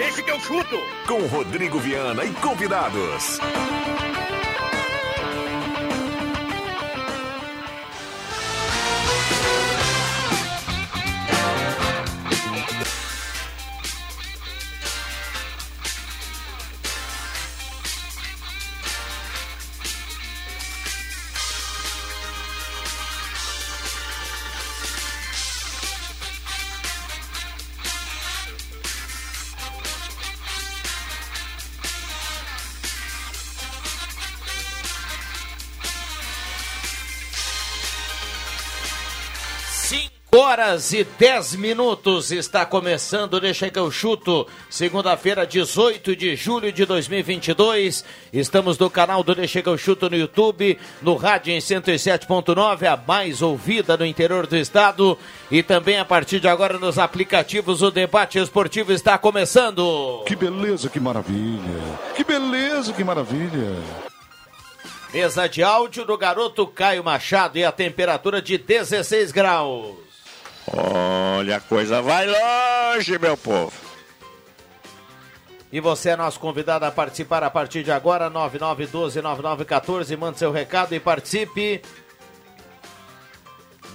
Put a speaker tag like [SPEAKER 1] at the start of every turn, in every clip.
[SPEAKER 1] Deixa que eu chuto.
[SPEAKER 2] Com Rodrigo Viana e convidados.
[SPEAKER 3] Horas e 10 minutos está começando, deixa que eu chuto, segunda-feira, 18 de julho de 2022. Estamos no canal do Deixa que eu chuto no YouTube, no rádio em 107.9, a mais ouvida no interior do estado e também a partir de agora nos aplicativos o debate esportivo está começando.
[SPEAKER 4] Que beleza, que maravilha. Que beleza, que maravilha.
[SPEAKER 3] Mesa de áudio do garoto Caio Machado e a temperatura de 16 graus.
[SPEAKER 1] Olha, a coisa vai longe, meu povo.
[SPEAKER 3] E você é nosso convidado a participar a partir de agora, 9912-9914. Mande seu recado e participe.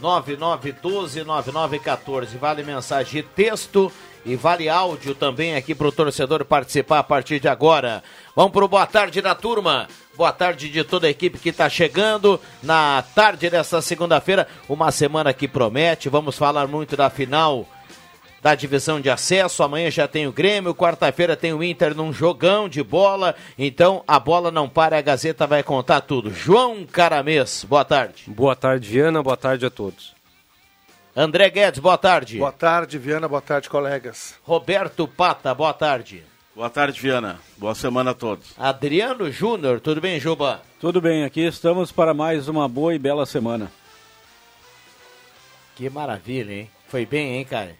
[SPEAKER 3] 9912-9914. Vale mensagem de texto e vale áudio também aqui para o torcedor participar a partir de agora. Vamos para o boa tarde da turma. Boa tarde de toda a equipe que está chegando na tarde dessa segunda-feira. Uma semana que promete. Vamos falar muito da final da divisão de acesso. Amanhã já tem o Grêmio, quarta-feira tem o Inter num jogão de bola. Então a bola não para, a Gazeta vai contar tudo. João Caramês, boa tarde.
[SPEAKER 5] Boa tarde, Viana, boa tarde a todos.
[SPEAKER 3] André Guedes, boa tarde.
[SPEAKER 6] Boa tarde, Viana, boa tarde, colegas.
[SPEAKER 3] Roberto Pata, boa tarde.
[SPEAKER 7] Boa tarde, Viana. Boa semana a todos.
[SPEAKER 3] Adriano Júnior, tudo bem, Juba?
[SPEAKER 5] Tudo bem, aqui estamos para mais uma boa e bela semana.
[SPEAKER 3] Que maravilha, hein? Foi bem, hein, cara?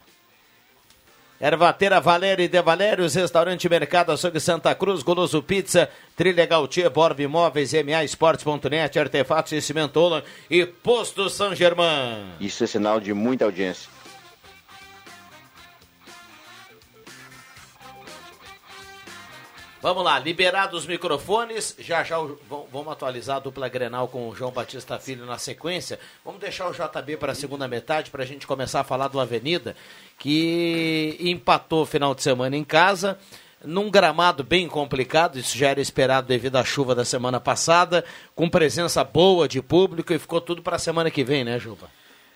[SPEAKER 3] Ervateira Valéria e De Valérios, Restaurante Mercado Açougue Santa Cruz, Goloso Pizza, Trilha Gautier, Borb Imóveis, MA Esportes.net, Artefatos e Cimentola e Posto São Germán.
[SPEAKER 8] Isso é sinal de muita audiência.
[SPEAKER 3] Vamos lá, liberados os microfones. Já já vamos atualizar a dupla Grenal com o João Batista Filho na sequência. Vamos deixar o JB para a segunda metade para a gente começar a falar do Avenida, que empatou final de semana em casa, num gramado bem complicado. Isso já era esperado devido à chuva da semana passada, com presença boa de público e ficou tudo para a semana que vem, né, Juba?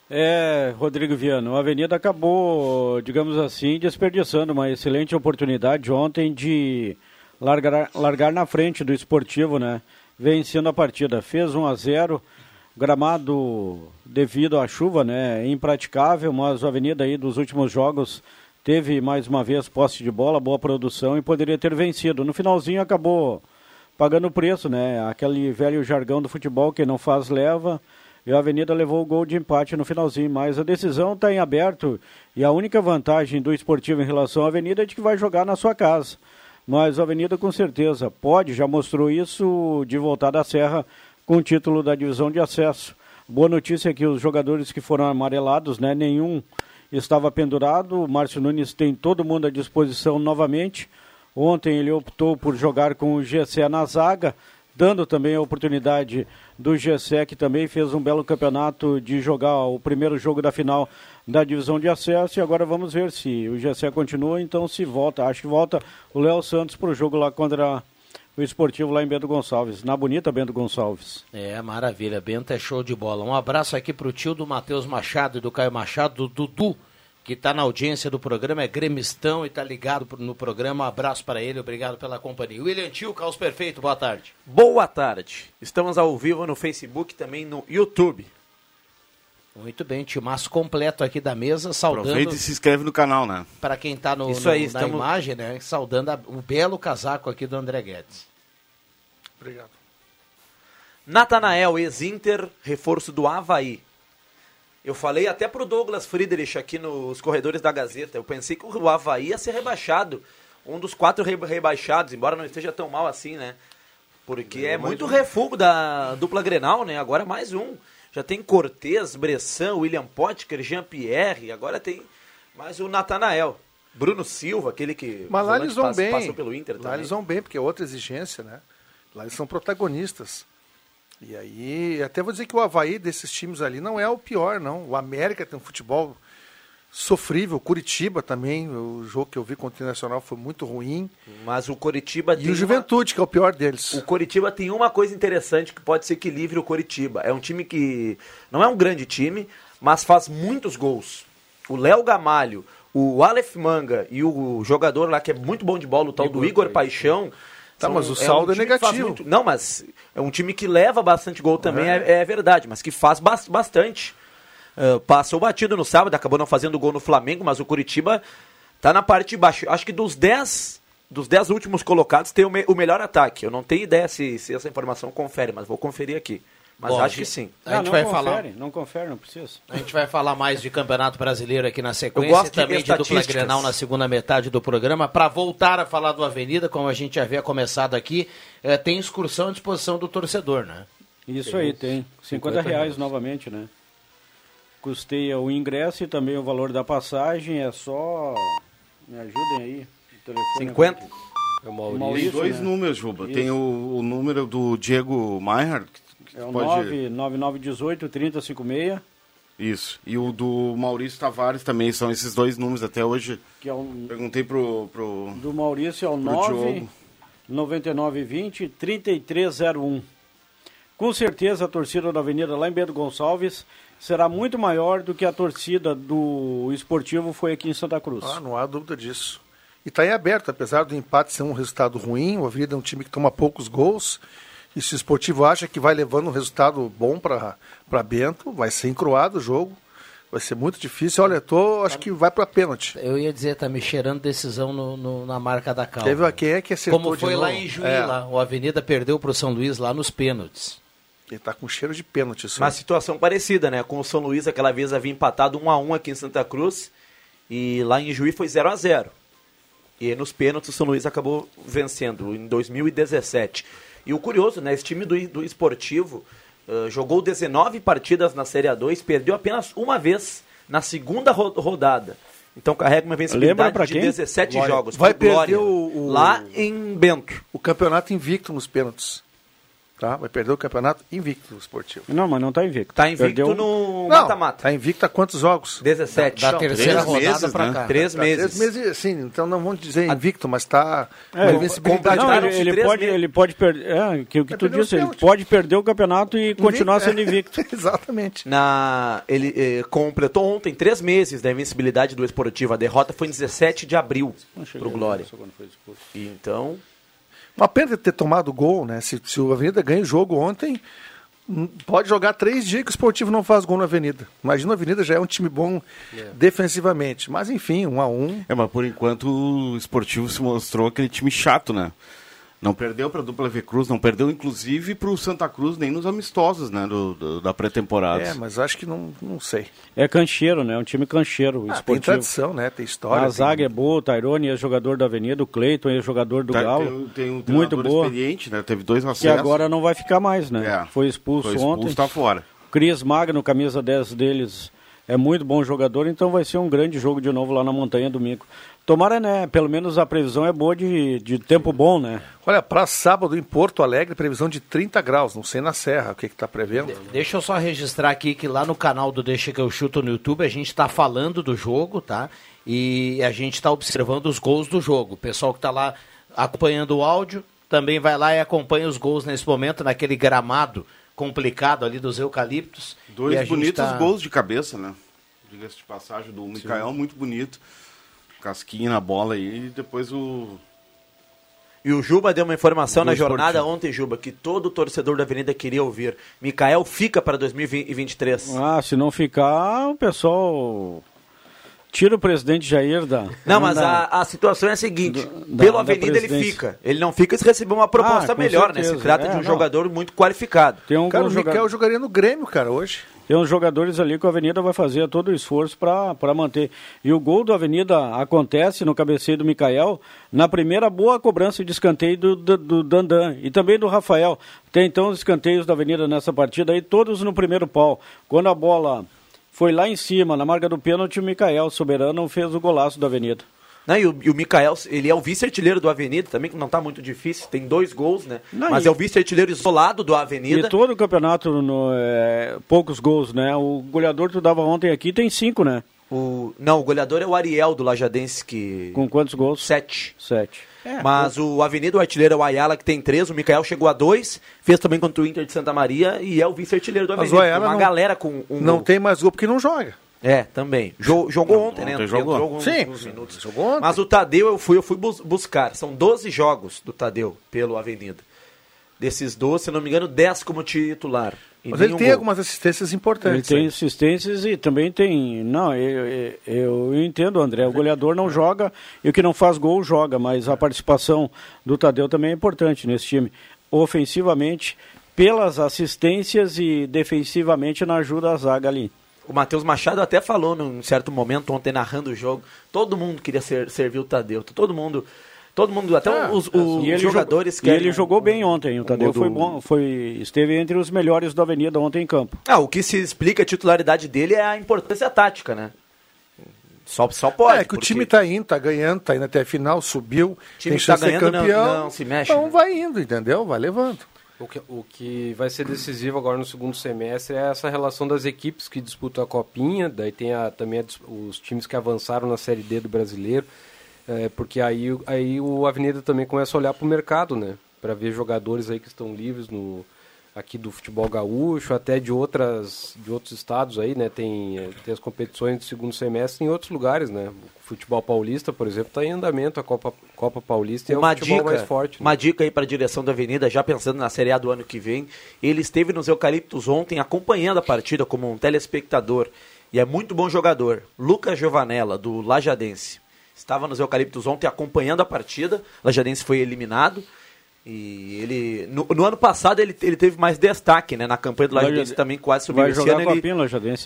[SPEAKER 5] É, Rodrigo Viano, a Avenida acabou, digamos assim, desperdiçando uma excelente oportunidade ontem de largar, largar na frente do esportivo, né? Vencendo a partida. Fez 1 a 0 gramado devido à chuva, né? Impraticável, mas a Avenida aí dos últimos jogos teve mais uma vez posse de bola, boa produção e poderia ter vencido. No finalzinho acabou pagando o preço, né? Aquele velho jargão do futebol, quem não faz leva. E a Avenida levou o gol de empate no finalzinho, mas a decisão está em aberto e a única vantagem do esportivo em relação à Avenida é de que vai jogar na sua casa. Mas a Avenida com certeza pode, já mostrou isso de voltar da Serra com o título da divisão de acesso. Boa notícia é que os jogadores que foram amarelados, né, nenhum estava pendurado. O Márcio Nunes tem todo mundo à disposição novamente. Ontem ele optou por jogar com o GC na zaga, dando também a oportunidade do GC, que também fez um belo campeonato de jogar o primeiro jogo da final da divisão de acesso. E agora vamos ver se o GC continua, então se volta, acho que volta o Léo Santos para o jogo lá contra o esportivo lá em Bento Gonçalves, na bonita Bento Gonçalves.
[SPEAKER 3] É, maravilha, Bento é show de bola. Um abraço aqui para o tio do Matheus Machado e do Caio Machado, do Dudu, que está na audiência do programa, é gremistão e está ligado no programa. Um abraço para ele, obrigado pela companhia. William Tio, Caos Perfeito, boa tarde.
[SPEAKER 9] Boa tarde. Estamos ao vivo no Facebook também no YouTube.
[SPEAKER 3] Muito bem, timaço completo aqui da mesa, saudando.
[SPEAKER 7] Aproveita e se inscreve no canal, né?
[SPEAKER 3] Para quem está no,
[SPEAKER 9] Isso
[SPEAKER 3] no,
[SPEAKER 9] aí,
[SPEAKER 3] na
[SPEAKER 9] estamos...
[SPEAKER 3] imagem, né? Saudando a, o belo casaco aqui do André Guedes.
[SPEAKER 6] Obrigado.
[SPEAKER 9] Natanael, ex-Inter, reforço do Havaí. Eu falei até pro Douglas Friedrich aqui nos corredores da Gazeta. Eu pensei que o Havaí ia ser rebaixado. Um dos quatro rebaixados, embora não esteja tão mal assim, né? Porque é, muito um. refugo da dupla Grenal, né? Agora mais um. Já tem Cortez, Bressan, William Potker, Jean-Pierre, agora tem mais o Natanael. Bruno Silva, aquele que
[SPEAKER 6] Mas lá eles vão
[SPEAKER 9] passa-
[SPEAKER 6] bem.
[SPEAKER 9] passou pelo Inter
[SPEAKER 6] lá
[SPEAKER 9] também.
[SPEAKER 6] eles vão bem, porque é outra exigência, né? Lá eles são protagonistas. E aí, até vou dizer que o Havaí desses times ali não é o pior, não. O América tem um futebol sofrível, Curitiba também, o jogo que eu vi contra o Internacional foi muito ruim.
[SPEAKER 9] Mas o Coritiba
[SPEAKER 6] E
[SPEAKER 9] tem
[SPEAKER 6] o
[SPEAKER 9] uma-
[SPEAKER 6] Juventude, que é o pior deles.
[SPEAKER 9] O Coritiba tem uma coisa interessante que pode ser que livre o Coritiba. É um time que não é um grande time, mas faz muitos gols. O Léo Gamalho, o Aleph Manga e o jogador lá que é muito bom de bola, o tal do Igor Paixão.
[SPEAKER 6] Tá,
[SPEAKER 9] são-
[SPEAKER 6] mas o
[SPEAKER 9] um
[SPEAKER 6] saldo é
[SPEAKER 9] que faz
[SPEAKER 6] negativo.
[SPEAKER 9] muito- Não, mas é um time que leva bastante gol também, é, é verdade, mas que faz bas- bastante. Ah, passou batido no sábado, acabou não fazendo gol no Flamengo, mas o Curitiba tá na parte de baixo. Acho que dos 10 dos 10 últimos colocados tem o, me- o melhor ataque. Eu não tenho ideia se, se essa informação confere, mas vou conferir aqui. Mas
[SPEAKER 3] Bom,
[SPEAKER 9] acho que sim.
[SPEAKER 3] A gente
[SPEAKER 5] não
[SPEAKER 3] vai
[SPEAKER 5] confere,
[SPEAKER 3] falar.
[SPEAKER 5] Não confere, não precisa.
[SPEAKER 3] A gente vai falar mais de Campeonato Brasileiro aqui na
[SPEAKER 9] Eu
[SPEAKER 3] sequência
[SPEAKER 9] gosto
[SPEAKER 3] e também de dupla. Grenal na segunda metade do programa. Para voltar a falar do Avenida, como a gente já havia começado aqui, eh, tem excursão à disposição do torcedor, né?
[SPEAKER 5] Isso aí, tem. 50 reais novamente, né? Custeia o ingresso e também o valor da passagem. É só. Me ajudem aí. o telefone
[SPEAKER 9] 50?
[SPEAKER 5] É o
[SPEAKER 7] Tem
[SPEAKER 5] Maurício,
[SPEAKER 7] dois
[SPEAKER 5] né?
[SPEAKER 7] números, Juba.
[SPEAKER 5] Isso.
[SPEAKER 7] Tem o, o número do Diego que
[SPEAKER 5] É o
[SPEAKER 7] pode...
[SPEAKER 5] 99918 3056,
[SPEAKER 7] Isso. E o do Maurício Tavares também, são esses dois números até hoje.
[SPEAKER 5] que é o
[SPEAKER 7] Perguntei pro, pro,
[SPEAKER 5] do Maurício é o
[SPEAKER 7] pro
[SPEAKER 5] 9
[SPEAKER 7] Diogo.
[SPEAKER 5] 9920 3301. Com certeza a torcida da Avenida lá em Bento Gonçalves será muito maior do que a torcida do esportivo foi aqui em Santa Cruz.
[SPEAKER 6] Ah, não há dúvida disso. E está em aberto, apesar do empate ser um resultado ruim, o Avenida é um time que toma poucos gols. E se o esportivo acha que vai levando um resultado bom para Bento, vai ser encruado o jogo. Vai ser muito difícil. Olha, eu tô, acho que vai para pênalti.
[SPEAKER 3] Eu ia dizer, tá me cheirando decisão no, no- na marca da calma.
[SPEAKER 6] Teve quem é que acertou
[SPEAKER 3] Como
[SPEAKER 6] de
[SPEAKER 3] foi lá
[SPEAKER 6] novo?
[SPEAKER 3] em Juiz,
[SPEAKER 6] É,
[SPEAKER 3] lá. O Avenida perdeu pro São Luís lá nos pênaltis.
[SPEAKER 6] Ele tá com cheiro de pênalti. Isso
[SPEAKER 9] Uma situação parecida, né? Com o São Luís, aquela vez havia empatado 1 a 1 aqui em Santa Cruz. E lá em Juiz foi 0 a 0 E nos pênaltis o São Luís acabou vencendo em 2017. E o curioso, né? Esse time do, do esportivo ah, jogou 19 partidas na Série A2, perdeu apenas uma vez na segunda ro- rodada. Então carrega uma
[SPEAKER 5] Lembra
[SPEAKER 9] vencibilidade
[SPEAKER 5] pra
[SPEAKER 9] de
[SPEAKER 5] quem?
[SPEAKER 9] 17
[SPEAKER 6] Glória.
[SPEAKER 9] jogos.
[SPEAKER 6] Vai perder o- o-
[SPEAKER 9] lá em Bento.
[SPEAKER 6] O campeonato invicto nos pênaltis. Tá? Vai perder o campeonato invicto no esportivo.
[SPEAKER 5] Não, mas não tá invicto.
[SPEAKER 9] Tá invicto
[SPEAKER 5] Perdeu-
[SPEAKER 9] no
[SPEAKER 6] Não,
[SPEAKER 9] mata-mata.
[SPEAKER 6] tá invicto há quantos jogos?
[SPEAKER 9] 17.
[SPEAKER 3] Da
[SPEAKER 6] Não,
[SPEAKER 3] terceira
[SPEAKER 7] três
[SPEAKER 3] rodada
[SPEAKER 7] meses,
[SPEAKER 3] pra
[SPEAKER 7] né?
[SPEAKER 3] cá.
[SPEAKER 9] Três
[SPEAKER 6] Tá,
[SPEAKER 9] meses.
[SPEAKER 6] Três meses, sim. Então não vamos dizer invicto, mas está
[SPEAKER 5] É, o-
[SPEAKER 6] invencibilidade.
[SPEAKER 5] Não, ele, ele pode,
[SPEAKER 9] meses.
[SPEAKER 5] ele pode perder. É, que o que
[SPEAKER 6] Vai
[SPEAKER 5] tu disse, ele pode perder o campeonato e continuar sendo invicto.
[SPEAKER 6] Exatamente.
[SPEAKER 9] Na, ele eh, completou ontem três meses da invencibilidade do Esportivo. A derrota foi em 17 de abril pro Glória. E então,
[SPEAKER 6] Uma pena ter tomado gol, né? Se, se o Avenida ganha o jogo ontem, hum, pode jogar três dias que o esportivo não faz gol na Avenida. Imagina a Avenida já é um time bom defensivamente. Mas enfim, um a um.
[SPEAKER 7] É, mas por enquanto o esportivo se mostrou aquele time chato, né? Não perdeu para a dupla V Cruz, não perdeu inclusive para o Santa Cruz nem nos amistosos, né? do- do- da pré-temporada.
[SPEAKER 6] É, mas acho que não, não sei.
[SPEAKER 5] É cancheiro, né? É um time cancheiro,
[SPEAKER 6] Ah, tem
[SPEAKER 5] esportivo.
[SPEAKER 6] tradição, né? Tem história.
[SPEAKER 5] a zaga
[SPEAKER 6] tem...
[SPEAKER 5] é boa, o Tairone é jogador da Avenida, o Cleiton é jogador do
[SPEAKER 7] Tá-
[SPEAKER 5] Galo.
[SPEAKER 7] tem, tem um
[SPEAKER 5] muito boa.
[SPEAKER 7] experiente, né? Teve dois
[SPEAKER 5] Que
[SPEAKER 7] acessos.
[SPEAKER 5] agora não vai ficar mais, né?
[SPEAKER 7] É.
[SPEAKER 5] Foi expulso,
[SPEAKER 7] Foi expulso,
[SPEAKER 5] ontem.
[SPEAKER 7] tá fora.
[SPEAKER 5] Cris Magno, camisa 10 deles, é muito bom jogador, então vai ser um grande jogo de novo lá na montanha domingo. Tomara, né? Pelo menos a previsão é boa de, de tempo bom, né?
[SPEAKER 6] Olha, para sábado em Porto Alegre, previsão de 30 graus. Não sei na Serra o que está prevendo.
[SPEAKER 3] Deixa eu só registrar aqui que lá no canal do Deixa que eu chuto no YouTube a gente está falando do jogo, tá? E a gente está observando os gols do jogo. O pessoal que está lá acompanhando o áudio também vai lá e acompanha os gols nesse momento, naquele gramado complicado ali dos eucaliptos.
[SPEAKER 7] Dois bonitos
[SPEAKER 3] tá-
[SPEAKER 7] gols de cabeça, né? Diga-se de passagem, do Micael, muito bonito. Casquinha na bola aí, e depois o.
[SPEAKER 9] e o Juba deu uma informação na jornada
[SPEAKER 7] Esportivo.
[SPEAKER 9] ontem, Juba, que todo torcedor da Avenida queria ouvir. Mikael fica para 2023.
[SPEAKER 5] Ah, se não ficar, o pessoal tira o presidente Jair da.
[SPEAKER 9] Não, mas
[SPEAKER 5] da-
[SPEAKER 9] a, a situação é a seguinte:
[SPEAKER 5] Do-
[SPEAKER 9] pelo
[SPEAKER 5] da- da
[SPEAKER 9] Avenida ele fica. Ele não fica se receber uma proposta
[SPEAKER 5] Ah,
[SPEAKER 9] melhor, né?
[SPEAKER 5] certeza.
[SPEAKER 9] Se trata
[SPEAKER 5] É,
[SPEAKER 9] de um
[SPEAKER 5] não.
[SPEAKER 9] jogador muito qualificado.
[SPEAKER 5] Tem um
[SPEAKER 6] Cara, o
[SPEAKER 5] jogador-
[SPEAKER 6] Miquel jogaria no Grêmio, cara, hoje.
[SPEAKER 5] Tem uns jogadores ali que a Avenida vai fazer todo o esforço para manter. E o gol do Avenida acontece no cabeceio do Mikael, na primeira boa cobrança de escanteio do, do, do Dandan e também do Rafael. Tem então os escanteios da Avenida nessa partida aí, todos no primeiro pau. Quando a bola foi lá em cima, na marca do pênalti, o Mikael Soberano fez o golaço da Avenida.
[SPEAKER 9] Não, e, o, e o Mikael, ele é o vice-artilheiro do Avenida também, que não tá muito difícil, tem dois gols, né?
[SPEAKER 5] Não,
[SPEAKER 9] Mas
[SPEAKER 5] e-
[SPEAKER 9] é o vice-artilheiro isolado do Avenida.
[SPEAKER 5] E todo o campeonato, no, é, poucos gols, né? O goleador que tu dava ontem aqui tem cinco, né?
[SPEAKER 9] O, não, o goleador é o Ariel do Lajadense, que...
[SPEAKER 5] Com quantos gols?
[SPEAKER 9] Sete.
[SPEAKER 5] Sete.
[SPEAKER 9] Mas o Avenida, o artilheiro é o Ayala, que tem três. O Mikael chegou a dois. Fez também contra o Inter de Santa Maria. E é o vice-artilheiro do
[SPEAKER 6] Mas
[SPEAKER 9] Avenida.
[SPEAKER 6] o Ayala
[SPEAKER 9] Uma
[SPEAKER 6] não-
[SPEAKER 9] galera com um
[SPEAKER 6] Não
[SPEAKER 9] gol.
[SPEAKER 6] tem mais gol porque não joga.
[SPEAKER 9] É, também. Jo- jogou ontem, né?
[SPEAKER 7] ontem
[SPEAKER 9] Entrou
[SPEAKER 7] jogou.
[SPEAKER 9] alguns-
[SPEAKER 6] Sim,
[SPEAKER 9] alguns minutos.
[SPEAKER 6] jogou ontem.
[SPEAKER 9] Mas o Tadeu, eu fui, eu fui bus- buscar. São 12 jogos do Tadeu pelo Avenida. Desses 12, se não me engano, 10 como titular. E
[SPEAKER 6] Mas ele tem
[SPEAKER 9] gol.
[SPEAKER 6] algumas assistências
[SPEAKER 5] Ele
[SPEAKER 6] importantes.
[SPEAKER 5] tem
[SPEAKER 6] aí.
[SPEAKER 5] assistências e também tem. Não, eu, eu, eu entendo, André. O goleador não joga e o que não faz gol joga, mas a participação do Tadeu também é importante nesse time. Ofensivamente, pelas assistências e defensivamente na ajuda à zaga ali.
[SPEAKER 9] O Matheus Machado até falou num certo momento ontem narrando o jogo. Todo mundo queria ser, servir o Tadeu. Todo mundo. Todo mundo, até
[SPEAKER 6] Ah,
[SPEAKER 9] os, os
[SPEAKER 5] E ele
[SPEAKER 9] jogadores
[SPEAKER 5] jogou, e
[SPEAKER 9] querem
[SPEAKER 5] ele
[SPEAKER 9] um-
[SPEAKER 5] jogou bem ontem. O Tadeu foi
[SPEAKER 9] do-
[SPEAKER 5] bom, foi esteve entre os melhores da Avenida ontem em campo.
[SPEAKER 9] Ah, o que se explica a titularidade dele é a importância tática, né? Só, só pode.
[SPEAKER 6] é que o
[SPEAKER 9] porque-
[SPEAKER 6] time tá indo, tá ganhando, tá indo até a final, subiu,
[SPEAKER 9] time
[SPEAKER 6] tem
[SPEAKER 9] que tá
[SPEAKER 6] chance de ser
[SPEAKER 9] ganhando não-
[SPEAKER 6] campeão.
[SPEAKER 9] não se mexe,
[SPEAKER 6] Então
[SPEAKER 9] né?
[SPEAKER 6] vai indo, entendeu? Vai levando.
[SPEAKER 10] O que, o que vai ser decisivo agora no segundo semestre é essa relação das equipes que disputam a Copinha, daí tem a- também a os times que avançaram na Série D do Brasileiro, é, porque aí, aí o Avenida também começa a olhar para o mercado, né? Para ver jogadores aí que estão livres no aqui do futebol gaúcho, até de outras de outros estados aí, né? Tem, é, tem as competições do segundo semestre em outros lugares, né? O futebol paulista, por exemplo, está em andamento a Copa Copa Paulista e é o
[SPEAKER 9] Uma
[SPEAKER 10] futebol
[SPEAKER 9] dica,
[SPEAKER 10] mais forte. né?
[SPEAKER 9] uma dica aí para a direção da Avenida, já pensando na Série A do ano que vem. Ele esteve nos Eucaliptos ontem acompanhando a partida como um telespectador. E é muito bom jogador. Lucas Giovanella, do Lajadense. Estava nos Eucaliptos ontem acompanhando a partida. Lajadense foi eliminado. E ele. No, no ano passado ele, ele teve mais destaque, né? Na campanha do Lajadense
[SPEAKER 5] Laja-
[SPEAKER 9] também quase subiu.
[SPEAKER 5] Vai
[SPEAKER 9] Esse
[SPEAKER 5] jogar
[SPEAKER 9] ano ele-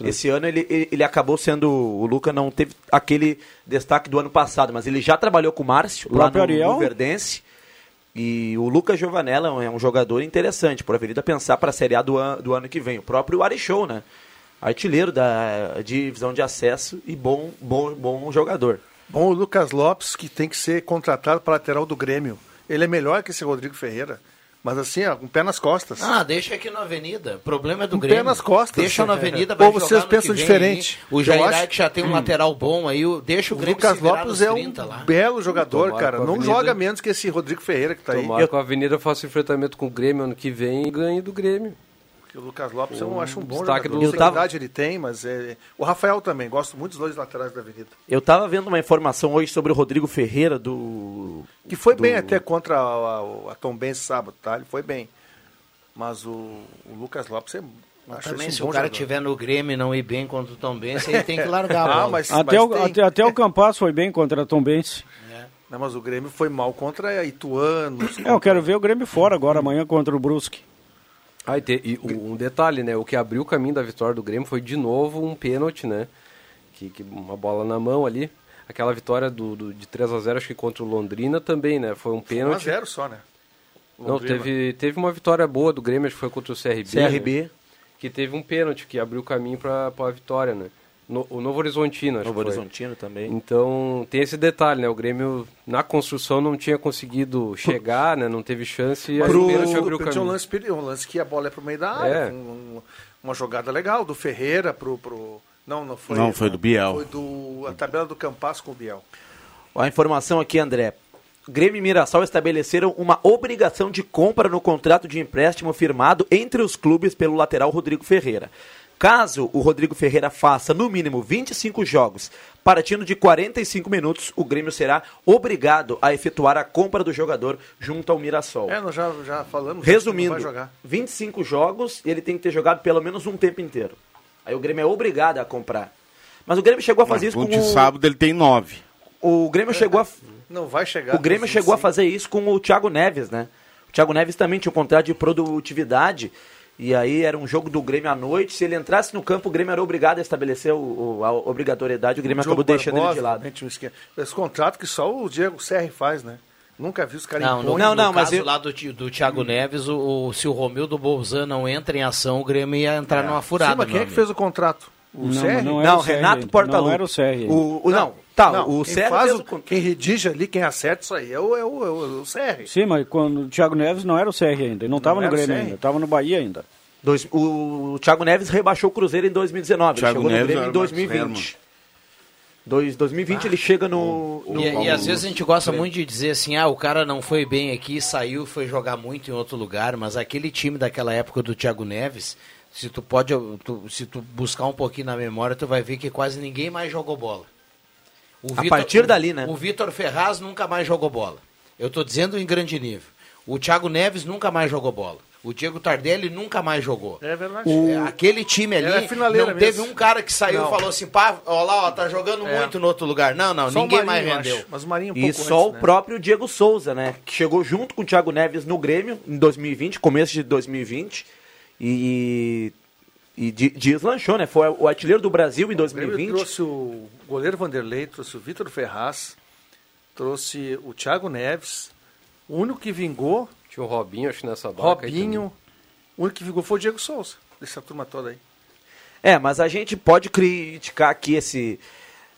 [SPEAKER 5] né?
[SPEAKER 9] esse ano ele, ele, ele acabou sendo. O Luca não teve aquele destaque do ano passado, mas ele já trabalhou com o Márcio
[SPEAKER 5] O
[SPEAKER 9] lá no,
[SPEAKER 5] Ariel?
[SPEAKER 9] no Verdense. E o Lucas Giovanella é um- jogador interessante, por Avenida pensar para a Série A do, an, do ano que vem. O próprio Arichou, né? Artilheiro da divisão de acesso e bom, bom, bom jogador.
[SPEAKER 6] Bom, o Lucas Lopes, que tem que ser contratado para lateral do Grêmio. Ele é melhor que esse Rodrigo Ferreira. Mas assim, ó, com o pé nas costas.
[SPEAKER 3] Ah, deixa aqui na Avenida. O problema é do
[SPEAKER 6] Com o pé
[SPEAKER 3] Grêmio.
[SPEAKER 6] nas costas.
[SPEAKER 3] Deixa na Avenida,
[SPEAKER 6] Ou
[SPEAKER 3] vai
[SPEAKER 6] vocês
[SPEAKER 3] jogar no
[SPEAKER 6] pensam diferente.
[SPEAKER 3] aí. O Jair
[SPEAKER 6] acho-
[SPEAKER 3] que já tem um lateral bom aí, o- deixa o
[SPEAKER 6] O
[SPEAKER 3] Grêmio
[SPEAKER 6] Lucas
[SPEAKER 3] se virar
[SPEAKER 6] Lopes é um
[SPEAKER 3] 30 lá.
[SPEAKER 6] belo jogador,
[SPEAKER 10] Tomara
[SPEAKER 6] cara.
[SPEAKER 10] com
[SPEAKER 6] Não
[SPEAKER 10] Avenida.
[SPEAKER 6] joga menos que esse Rodrigo Ferreira que tá aí.
[SPEAKER 10] Tomara que a Avenida faça enfrentamento com o Grêmio ano que vem e ganhe do Grêmio.
[SPEAKER 6] O Lucas Lopes eu não acho um bom
[SPEAKER 10] destaque
[SPEAKER 6] jogador.
[SPEAKER 10] do-
[SPEAKER 9] Eu tava-
[SPEAKER 6] ele tem, mas é... O Rafael também. Gosto muito dos dois laterais da Avenida.
[SPEAKER 9] Eu tava vendo uma informação hoje sobre o Rodrigo Ferreira do.
[SPEAKER 6] Que foi
[SPEAKER 9] do-
[SPEAKER 6] bem até contra a, a, a Tom Benz sábado, tá? Ele foi bem. Mas o, o Lucas Lopes é... Acho
[SPEAKER 3] Também, se
[SPEAKER 6] um
[SPEAKER 3] o cara
[SPEAKER 6] jogador.
[SPEAKER 3] tiver no Grêmio e não ir bem contra o Tom Benz, ele tem que largar a
[SPEAKER 6] Ah, mas,
[SPEAKER 5] Até,
[SPEAKER 6] mas
[SPEAKER 5] o,
[SPEAKER 6] tem-
[SPEAKER 5] até, até o Campas foi bem contra a Tom Benz.
[SPEAKER 6] Não, mas o Grêmio foi mal contra Ituano.
[SPEAKER 5] É, eu quero ver o Grêmio fora agora, amanhã contra o Brusque.
[SPEAKER 10] Ah, e, te- e um detalhe, né? O que abriu o caminho da vitória do Grêmio foi de novo um pênalti, né? Que, que uma bola na mão ali. Aquela vitória do, do- de 3 a 0 acho que contra o Londrina também, né? Foi um
[SPEAKER 6] 1 a
[SPEAKER 10] pênalti.
[SPEAKER 6] 0 só, né?
[SPEAKER 10] Não,
[SPEAKER 6] Londrina.
[SPEAKER 10] teve, teve uma vitória boa do Grêmio, acho que foi contra o CRB.
[SPEAKER 9] CRB.
[SPEAKER 10] né? Que teve um pênalti que abriu o caminho para a vitória, né? No- o Novo Horizontino, acho
[SPEAKER 9] Novo
[SPEAKER 10] que foi.
[SPEAKER 9] Horizontino também.
[SPEAKER 10] Então, tem esse detalhe, né? O Grêmio, na construção, não tinha conseguido chegar, né? Não teve chance e aí
[SPEAKER 6] Pro,
[SPEAKER 10] o pênalti abriu o
[SPEAKER 6] tinha um
[SPEAKER 10] caminho.
[SPEAKER 6] lance, um lance que a bola é pro meio da área.
[SPEAKER 10] É.
[SPEAKER 6] um- uma jogada legal do Ferreira pro. pro não, não foi.
[SPEAKER 7] Não, foi do Biel.
[SPEAKER 6] Foi do. A tabela do Campas com o Biel.
[SPEAKER 9] A informação aqui, André. Grêmio e Mirassol estabeleceram uma obrigação de compra no contrato de empréstimo firmado entre os clubes pelo lateral Rodrigo Ferreira. Caso o Rodrigo Ferreira faça no mínimo 25 jogos, partindo de 45 minutos, o Grêmio será obrigado a efetuar a compra do jogador junto ao Mirassol.
[SPEAKER 6] É, nós já, já falamos.
[SPEAKER 9] Resumindo,
[SPEAKER 6] Não vai jogar.
[SPEAKER 9] 25 jogos e ele tem que ter jogado pelo menos um tempo inteiro. Aí o Grêmio é obrigado a comprar. Mas o Grêmio chegou a fazer isso
[SPEAKER 7] o
[SPEAKER 9] com
[SPEAKER 7] de
[SPEAKER 9] o...
[SPEAKER 7] sábado ele tem nove.
[SPEAKER 9] O Grêmio chegou a...
[SPEAKER 6] Não vai chegar.
[SPEAKER 9] O Grêmio chegou a
[SPEAKER 6] 25.
[SPEAKER 9] fazer isso com o Thiago Neves, né? O Thiago Neves também tinha um contrato de produtividade. E aí era um jogo do Grêmio à noite. Se ele entrasse no campo, o Grêmio era obrigado a estabelecer o- o- a obrigatoriedade. O Grêmio
[SPEAKER 6] Diogo
[SPEAKER 9] acabou deixando ele de lado.
[SPEAKER 6] Esse contrato que só o Diego Serri faz, né? Nunca vi os caras
[SPEAKER 3] Não,
[SPEAKER 6] impõem.
[SPEAKER 9] Não, não,
[SPEAKER 3] no
[SPEAKER 9] mas
[SPEAKER 3] caso
[SPEAKER 9] eu-
[SPEAKER 3] lá do, do Thiago Neves, o, o- se o Romildo Bolzan não entra em ação, o Grêmio ia entrar numa furada.
[SPEAKER 6] Sim, mas quem é que fez o contrato? O
[SPEAKER 5] Não,
[SPEAKER 6] Serri?
[SPEAKER 5] não era
[SPEAKER 9] Não,
[SPEAKER 5] o
[SPEAKER 9] Renato. Portaluppi.
[SPEAKER 5] Não era o CR ainda.
[SPEAKER 9] O, o- não, Tá,
[SPEAKER 6] Não,
[SPEAKER 9] o
[SPEAKER 6] quem
[SPEAKER 9] CR
[SPEAKER 6] faz o-
[SPEAKER 9] o-
[SPEAKER 6] quem redige ali, quem acerta isso aí é o, é o, é o, é o CR.
[SPEAKER 5] Sim, mas quando o Thiago Neves não era o CR ainda. Ele não estava no Grêmio ainda. Estava no Bahia ainda.
[SPEAKER 9] Dois- o, o Thiago Neves rebaixou o Cruzeiro em 2019.
[SPEAKER 7] Thiago
[SPEAKER 9] ele chegou
[SPEAKER 7] Neves
[SPEAKER 9] no Grêmio em
[SPEAKER 7] o Marcos
[SPEAKER 9] 2020. Dois, 2020 ele chega no. no-
[SPEAKER 3] E, e às vezes a gente gosta muito de dizer assim, ah, o cara não foi bem aqui, saiu, foi jogar muito em outro lugar, mas aquele time daquela época do Thiago Neves, se tu pode, tu- se tu buscar um pouquinho na memória, tu vai ver que quase ninguém mais jogou bola. O
[SPEAKER 9] A partir dali, né?
[SPEAKER 3] O Vitor Ferraz nunca mais jogou bola. Eu tô dizendo em grande nível. O Thiago Neves nunca mais jogou bola. O Diego Tardelli nunca mais jogou.
[SPEAKER 6] É verdade.
[SPEAKER 3] É, Aquele time ali,
[SPEAKER 6] finaleira
[SPEAKER 3] não teve
[SPEAKER 6] mesmo.
[SPEAKER 3] um cara que saiu
[SPEAKER 6] Não.
[SPEAKER 3] e falou assim, pá, ó lá, ó, tá jogando
[SPEAKER 6] É.
[SPEAKER 3] muito no outro lugar. Não, não,
[SPEAKER 6] Só o
[SPEAKER 3] ninguém
[SPEAKER 6] Marinho,
[SPEAKER 3] mais
[SPEAKER 6] eu
[SPEAKER 3] rendeu.
[SPEAKER 6] Mas o Marinho um
[SPEAKER 9] E
[SPEAKER 6] pouco
[SPEAKER 9] só
[SPEAKER 6] antes,
[SPEAKER 9] o
[SPEAKER 6] né?
[SPEAKER 9] próprio Diego Souza, né? Que chegou junto com o Thiago Neves no Grêmio em 2020, começo de 2020. E, e de- deslanchou, né? Foi o artilheiro do Brasil em
[SPEAKER 6] O Grêmio
[SPEAKER 9] 2020.
[SPEAKER 6] trouxe o goleiro Vanderlei, trouxe o Vitor Ferraz, trouxe o Thiago Neves. O único que vingou,
[SPEAKER 10] Tinha o Robinho, acho que nessa barca.
[SPEAKER 6] Robinho. O único que vingou foi o Diego Souza, dessa turma toda aí.
[SPEAKER 9] É, mas a gente pode criticar aqui esse,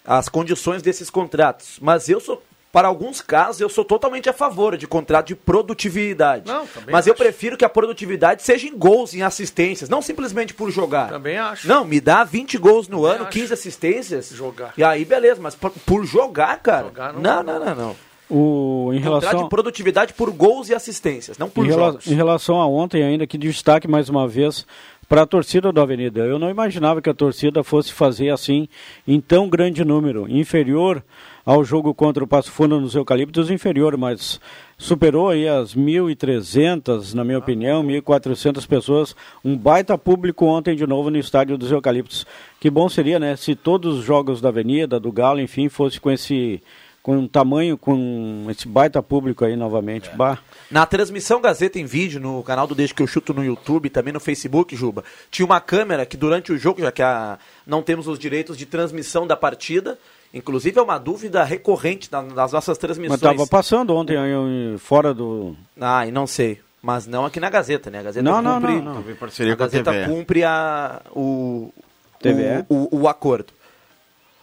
[SPEAKER 9] as condições desses contratos. Mas eu sou, para alguns casos, eu sou totalmente a favor de contrato de produtividade.
[SPEAKER 6] Não, também
[SPEAKER 9] mas eu
[SPEAKER 6] acho.
[SPEAKER 9] prefiro que a produtividade seja em gols, em assistências, não simplesmente por jogar.
[SPEAKER 6] Também acho.
[SPEAKER 9] Não, me dá 20 gols no ano,
[SPEAKER 6] acho.
[SPEAKER 9] 15 assistências.
[SPEAKER 6] Jogar.
[SPEAKER 9] E aí, beleza, mas por, por jogar, cara.
[SPEAKER 6] Jogar não-
[SPEAKER 9] não, não, não, não.
[SPEAKER 5] O, em
[SPEAKER 9] Contrato
[SPEAKER 5] relação,
[SPEAKER 9] de produtividade por gols e assistências, não por
[SPEAKER 5] em, rela-
[SPEAKER 9] jogos.
[SPEAKER 5] em relação a ontem ainda, que destaque mais uma vez para a torcida do Avenida. Eu não imaginava que a torcida fosse fazer assim em tão grande número, inferior ao jogo contra o Passo Fundo nos Eucaliptos, inferior, mas superou aí as 1.300, na minha opinião, 1.400 pessoas, um baita público ontem de novo no estádio dos Eucaliptos. Que bom seria, né, se todos os jogos da Avenida, do Galo, enfim, fosse com esse com um tamanho, com esse baita público aí novamente. Bah.
[SPEAKER 9] Na transmissão Gazeta em vídeo, no canal do Desde que eu chuto no YouTube, também no Facebook, Juba, tinha uma câmera que durante o jogo, já que a, não temos os direitos de transmissão da partida, inclusive é uma dúvida recorrente na- nas nossas
[SPEAKER 5] Mas
[SPEAKER 9] transmissões.
[SPEAKER 5] estava passando ontem aí, fora do.
[SPEAKER 9] Ah, e não sei. Mas não aqui na Gazeta, né? A Gazeta
[SPEAKER 5] Não, não,
[SPEAKER 9] cumpre,
[SPEAKER 5] não, não.
[SPEAKER 7] Parceria
[SPEAKER 9] a Gazeta
[SPEAKER 7] TV.
[SPEAKER 9] cumpre a, o,
[SPEAKER 5] TVE?
[SPEAKER 9] o, o, o acordo.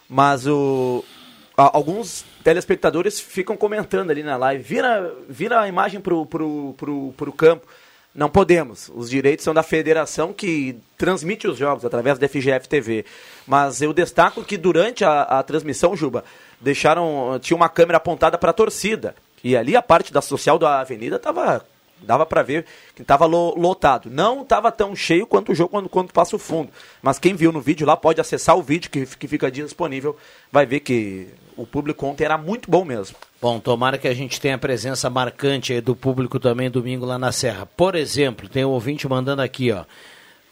[SPEAKER 9] Mas o, a- alguns telespectadores ficam comentando ali na live. Vira, vira a imagem pro, pro, pro, pro campo. Não podemos. Os direitos são da federação que transmite os jogos através da FGF TV. Mas eu destaco que durante a, a transmissão, Juba, deixaram. Tinha uma câmera apontada para a torcida. E ali a parte da social da avenida estava Dava pra ver que tava lo- lotado. Não tava tão cheio quanto o jogo quando, quando passa o fundo. Mas quem viu no vídeo lá pode acessar o vídeo que, que fica disponível. Vai ver que o público ontem era muito bom mesmo.
[SPEAKER 3] Bom, tomara que a gente tenha a presença marcante aí do público também domingo lá na Serra. Por exemplo, tem um ouvinte mandando aqui, ó.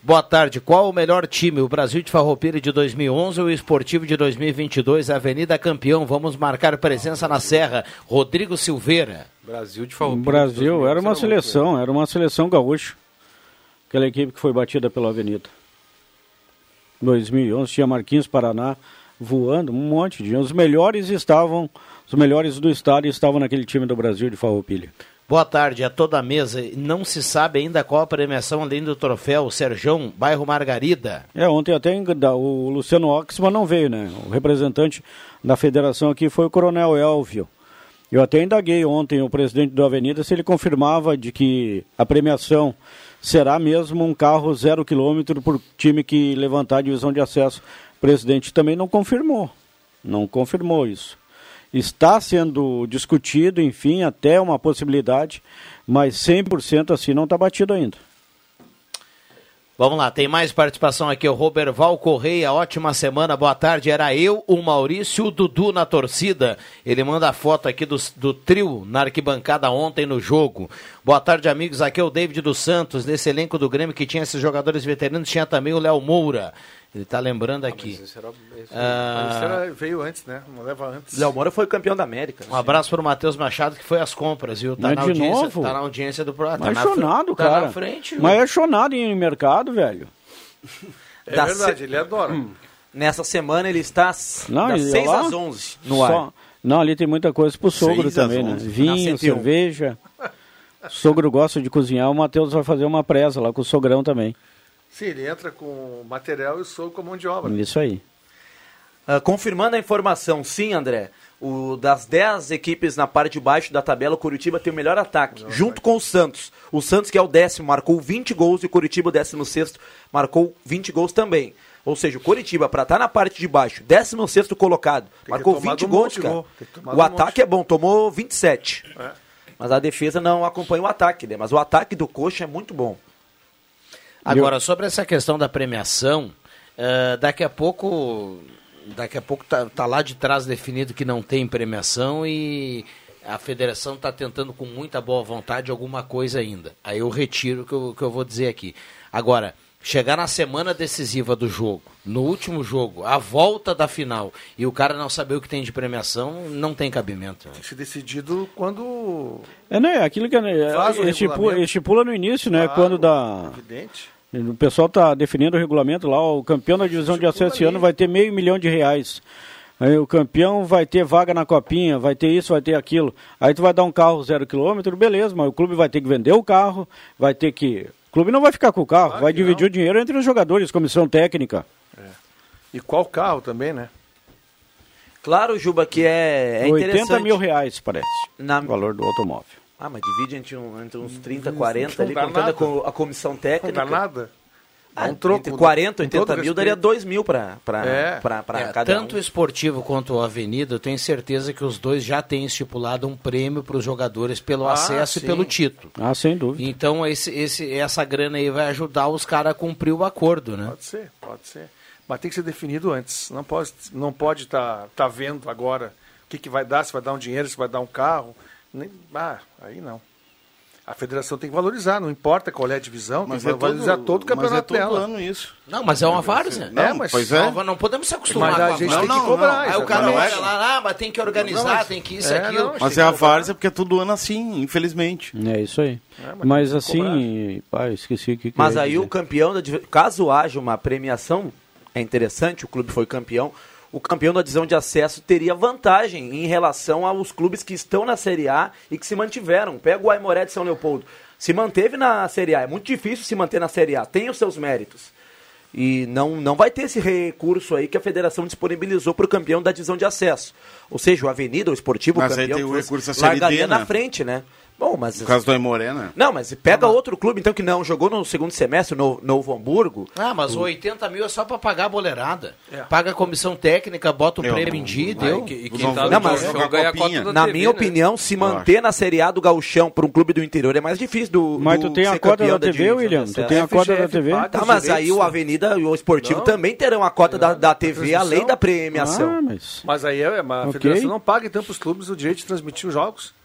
[SPEAKER 3] Boa tarde, qual o melhor time? O Brasil de Farroupilha de 2011 ou o Esportivo de 2022? Avenida Campeão, vamos marcar presença na Serra. Rodrigo Silveira.
[SPEAKER 10] Brasil de
[SPEAKER 5] O
[SPEAKER 10] Farroupilha.
[SPEAKER 5] Brasil era uma
[SPEAKER 10] 2011
[SPEAKER 5] seleção, era uma seleção gaúcha. Aquela equipe que foi batida pela Avenida. 2011 tinha Marquinhos Paraná voando, um monte de. Os melhores estavam, os melhores do estado estavam naquele time do Brasil de Farroupilha.
[SPEAKER 3] Boa tarde a toda a mesa. Não se sabe ainda qual a premiação além do troféu Serjão, bairro Margarida.
[SPEAKER 5] É, ontem até o Luciano Oxman não veio, né? O representante da federação aqui foi o Coronel Elvio. Eu até indaguei ontem o presidente do Avenida se ele confirmava de que a premiação será mesmo um carro zero quilômetro por time que levantar a divisão de acesso. Presidente também não confirmou. Não confirmou isso. Está sendo discutido, enfim, até uma possibilidade, mas 100% assim não está batido ainda.
[SPEAKER 3] Vamos lá, tem mais participação aqui. O Roberval Correia, ótima semana, boa tarde. Era eu, o Maurício o Dudu na torcida. Ele manda a foto aqui do, do trio na arquibancada ontem no jogo. Boa tarde, amigos. Aqui é o David dos Santos. Nesse elenco do Grêmio que tinha esses jogadores veteranos, tinha também o Léo Moura. Ele está lembrando aqui.
[SPEAKER 10] Esse era- esse-
[SPEAKER 3] Ah,
[SPEAKER 6] Mas isso era- veio antes, né? Não leva antes.
[SPEAKER 9] Léo Moura foi campeão da América.
[SPEAKER 3] Um abraço para o Matheus Machado, que foi às compras, viu? Tá,
[SPEAKER 5] Mas
[SPEAKER 3] na,
[SPEAKER 5] de
[SPEAKER 3] audiência,
[SPEAKER 5] novo?
[SPEAKER 3] tá na audiência do programa.
[SPEAKER 5] Mas
[SPEAKER 3] tá
[SPEAKER 5] é
[SPEAKER 3] na
[SPEAKER 5] chonado,
[SPEAKER 3] tá
[SPEAKER 5] cara.
[SPEAKER 3] na frente. viu?
[SPEAKER 5] Mas é chonado em mercado, velho.
[SPEAKER 6] É
[SPEAKER 9] Da
[SPEAKER 6] verdade,
[SPEAKER 9] se-
[SPEAKER 6] ele adora.
[SPEAKER 9] Nessa semana ele está às-
[SPEAKER 5] Não,
[SPEAKER 9] das
[SPEAKER 5] e
[SPEAKER 9] 6
[SPEAKER 5] lá,
[SPEAKER 9] às 11 no ar.
[SPEAKER 5] Só- Não, ali tem muita coisa pro sogro
[SPEAKER 7] Seis às
[SPEAKER 5] também, né? Vinho,
[SPEAKER 9] 101.
[SPEAKER 5] cerveja. O sogro gosta de cozinhar, o Matheus vai fazer uma presa lá com o sogrão também.
[SPEAKER 6] Sim, ele entra com o material e o sou com a mão de obra.
[SPEAKER 5] Isso aí.
[SPEAKER 9] Ah, confirmando a informação, sim, André. O, das 10 equipes na parte de baixo da tabela, o Curitiba tem o melhor ataque, junto com o Santos. O Santos, que é o décimo, marcou 20 gols e o Curitiba, o décimo sexto, marcou 20 gols também. Ou seja, o Curitiba, para estar na parte de baixo, 16 colocado,
[SPEAKER 6] ter
[SPEAKER 9] marcou
[SPEAKER 6] tomado
[SPEAKER 9] 20
[SPEAKER 6] um
[SPEAKER 9] gols, cara.
[SPEAKER 6] gol. Tem
[SPEAKER 9] O
[SPEAKER 6] um
[SPEAKER 9] ataque é bom, tomou 27.
[SPEAKER 6] É.
[SPEAKER 9] Mas a defesa não acompanha o ataque, né? Mas o ataque do Coxa é muito bom.
[SPEAKER 3] Agora, sobre essa questão da premiação, eh, daqui a pouco. Daqui a pouco tá, tá lá de trás definido que não tem premiação e a federação está tentando com muita boa vontade alguma coisa ainda. Aí eu retiro o que eu, que eu vou dizer aqui. Agora, chegar na semana decisiva do jogo, no último jogo, a volta da final, e o cara não saber o que tem de premiação, não tem cabimento.
[SPEAKER 6] Tem que ser decidido quando.
[SPEAKER 5] É, né? Aquilo que né,
[SPEAKER 6] Faz o
[SPEAKER 5] estipula, estipula no início, né?
[SPEAKER 6] Claro,
[SPEAKER 5] quando dá.
[SPEAKER 6] Evidente.
[SPEAKER 5] O pessoal está definindo o regulamento lá, o campeão da divisão de acesso esse ano vai ter meio milhão de reais. Aí o campeão vai ter vaga na copinha, vai ter isso, vai ter aquilo. Aí tu vai dar um carro zero quilômetro, beleza, mas o clube vai ter que vender o carro, vai ter que. O clube não vai ficar com o carro,
[SPEAKER 6] Claro
[SPEAKER 5] vai dividir
[SPEAKER 6] não.
[SPEAKER 5] o dinheiro entre os jogadores, comissão técnica.
[SPEAKER 6] E qual carro também, né?
[SPEAKER 9] Claro, Juba, que é, é
[SPEAKER 5] 80
[SPEAKER 9] interessante.
[SPEAKER 5] mil reais, parece.
[SPEAKER 9] Na-
[SPEAKER 5] O valor do automóvel.
[SPEAKER 9] Ah, mas divide entre, um- entre uns 30, 40 ali, contando a,
[SPEAKER 6] nada.
[SPEAKER 9] a comissão
[SPEAKER 6] Não
[SPEAKER 9] técnica.
[SPEAKER 6] dá nada.
[SPEAKER 9] Ah,
[SPEAKER 6] um troco.
[SPEAKER 9] entre 40,
[SPEAKER 6] com
[SPEAKER 9] 80
[SPEAKER 6] todo
[SPEAKER 9] mil daria
[SPEAKER 6] respeito.
[SPEAKER 9] 2 mil pra,
[SPEAKER 6] É.
[SPEAKER 9] pra, pra
[SPEAKER 3] É,
[SPEAKER 9] cada
[SPEAKER 3] tanto o
[SPEAKER 9] um.
[SPEAKER 3] esportivo quanto o Avenida, eu tenho certeza que os dois já têm estipulado um prêmio para os jogadores pelo
[SPEAKER 6] Ah,
[SPEAKER 3] acesso
[SPEAKER 6] sim.
[SPEAKER 3] e pelo título.
[SPEAKER 5] Ah, sem dúvida.
[SPEAKER 3] Então esse, esse, essa grana aí vai ajudar os caras a cumprir o acordo, né?
[SPEAKER 6] Pode ser, pode ser. Mas tem que ser definido antes. Não pode não pode estar tá, vendo agora o que, que vai dar, se vai dar um dinheiro, se vai dar um carro. Nem, ah, aí não. A federação tem que valorizar, não importa qual é a divisão,
[SPEAKER 7] Mas
[SPEAKER 6] tem
[SPEAKER 7] é
[SPEAKER 6] que valorizar
[SPEAKER 7] todo,
[SPEAKER 6] todo o campeonato
[SPEAKER 7] mas é todo
[SPEAKER 6] dela.
[SPEAKER 7] ano isso.
[SPEAKER 3] Não, mas é uma várzea.
[SPEAKER 7] Não,
[SPEAKER 6] É, mas-
[SPEAKER 7] pois é.
[SPEAKER 3] Não, não podemos se acostumar
[SPEAKER 6] Mas
[SPEAKER 3] com
[SPEAKER 6] a
[SPEAKER 3] a
[SPEAKER 6] gente tem
[SPEAKER 7] Não,
[SPEAKER 6] que cobrar.
[SPEAKER 7] não.
[SPEAKER 3] Aí o cara olha lá, ah, mas tem que organizar,
[SPEAKER 6] mas-
[SPEAKER 3] tem que isso,
[SPEAKER 6] é,
[SPEAKER 3] aquilo.
[SPEAKER 6] não,
[SPEAKER 7] Mas é a várzea porque é todo ano assim, infelizmente.
[SPEAKER 5] É isso aí.
[SPEAKER 6] É, mas
[SPEAKER 5] mas assim, pai, esqueci o que, que
[SPEAKER 9] Mas aí
[SPEAKER 5] dizer.
[SPEAKER 9] o campeão, da, caso haja uma premiação, é interessante, o clube foi campeão, o campeão da divisão de acesso teria vantagem em relação aos clubes que estão na Série A e que se mantiveram. Pega o Aimoré de São Leopoldo. Se manteve na Série A, é muito difícil se manter na Série A, tem os seus méritos. E não, não vai ter esse recurso aí que a federação disponibilizou para o campeão da divisão de acesso. Ou seja, o Avenida, o Esportivo,
[SPEAKER 7] Mas
[SPEAKER 9] o
[SPEAKER 7] aí
[SPEAKER 9] campeão,
[SPEAKER 7] tem o recurso da
[SPEAKER 9] largaria
[SPEAKER 7] né?
[SPEAKER 9] na frente, né? Bom, mas...
[SPEAKER 7] No caso do Aimoré, né?
[SPEAKER 9] Não, mas pega outro clube, então, que não jogou no segundo semestre, no Novo Hamburgo.
[SPEAKER 3] Ah, mas o 80 mil é só para pagar a boleirada.
[SPEAKER 6] É.
[SPEAKER 3] Paga a comissão técnica, bota o
[SPEAKER 7] Eu
[SPEAKER 3] prêmio
[SPEAKER 7] não-
[SPEAKER 3] em dia e deu.
[SPEAKER 10] E, e
[SPEAKER 7] Não,
[SPEAKER 10] quem tá
[SPEAKER 9] não,
[SPEAKER 10] no
[SPEAKER 9] mas
[SPEAKER 7] jogar
[SPEAKER 10] ganha a
[SPEAKER 7] copinha.
[SPEAKER 10] cota da
[SPEAKER 9] Na
[SPEAKER 10] TV,
[SPEAKER 9] minha
[SPEAKER 10] né?
[SPEAKER 9] opinião, se manter na Série A do Gauchão para um clube do interior é mais difícil do
[SPEAKER 5] Mas
[SPEAKER 9] do
[SPEAKER 5] tu tem a cota da TV,
[SPEAKER 9] divisão
[SPEAKER 5] William? Tu tem a cota da TV?
[SPEAKER 9] Tá, mas aí o
[SPEAKER 6] né?
[SPEAKER 9] Avenida e o Esportivo
[SPEAKER 6] Não.
[SPEAKER 9] também terão a cota da, da TV além da premiação.
[SPEAKER 5] Ah, mas...
[SPEAKER 6] Mas aí é, mas a federação não paga então para os clubes o direito de transmitir os jogos.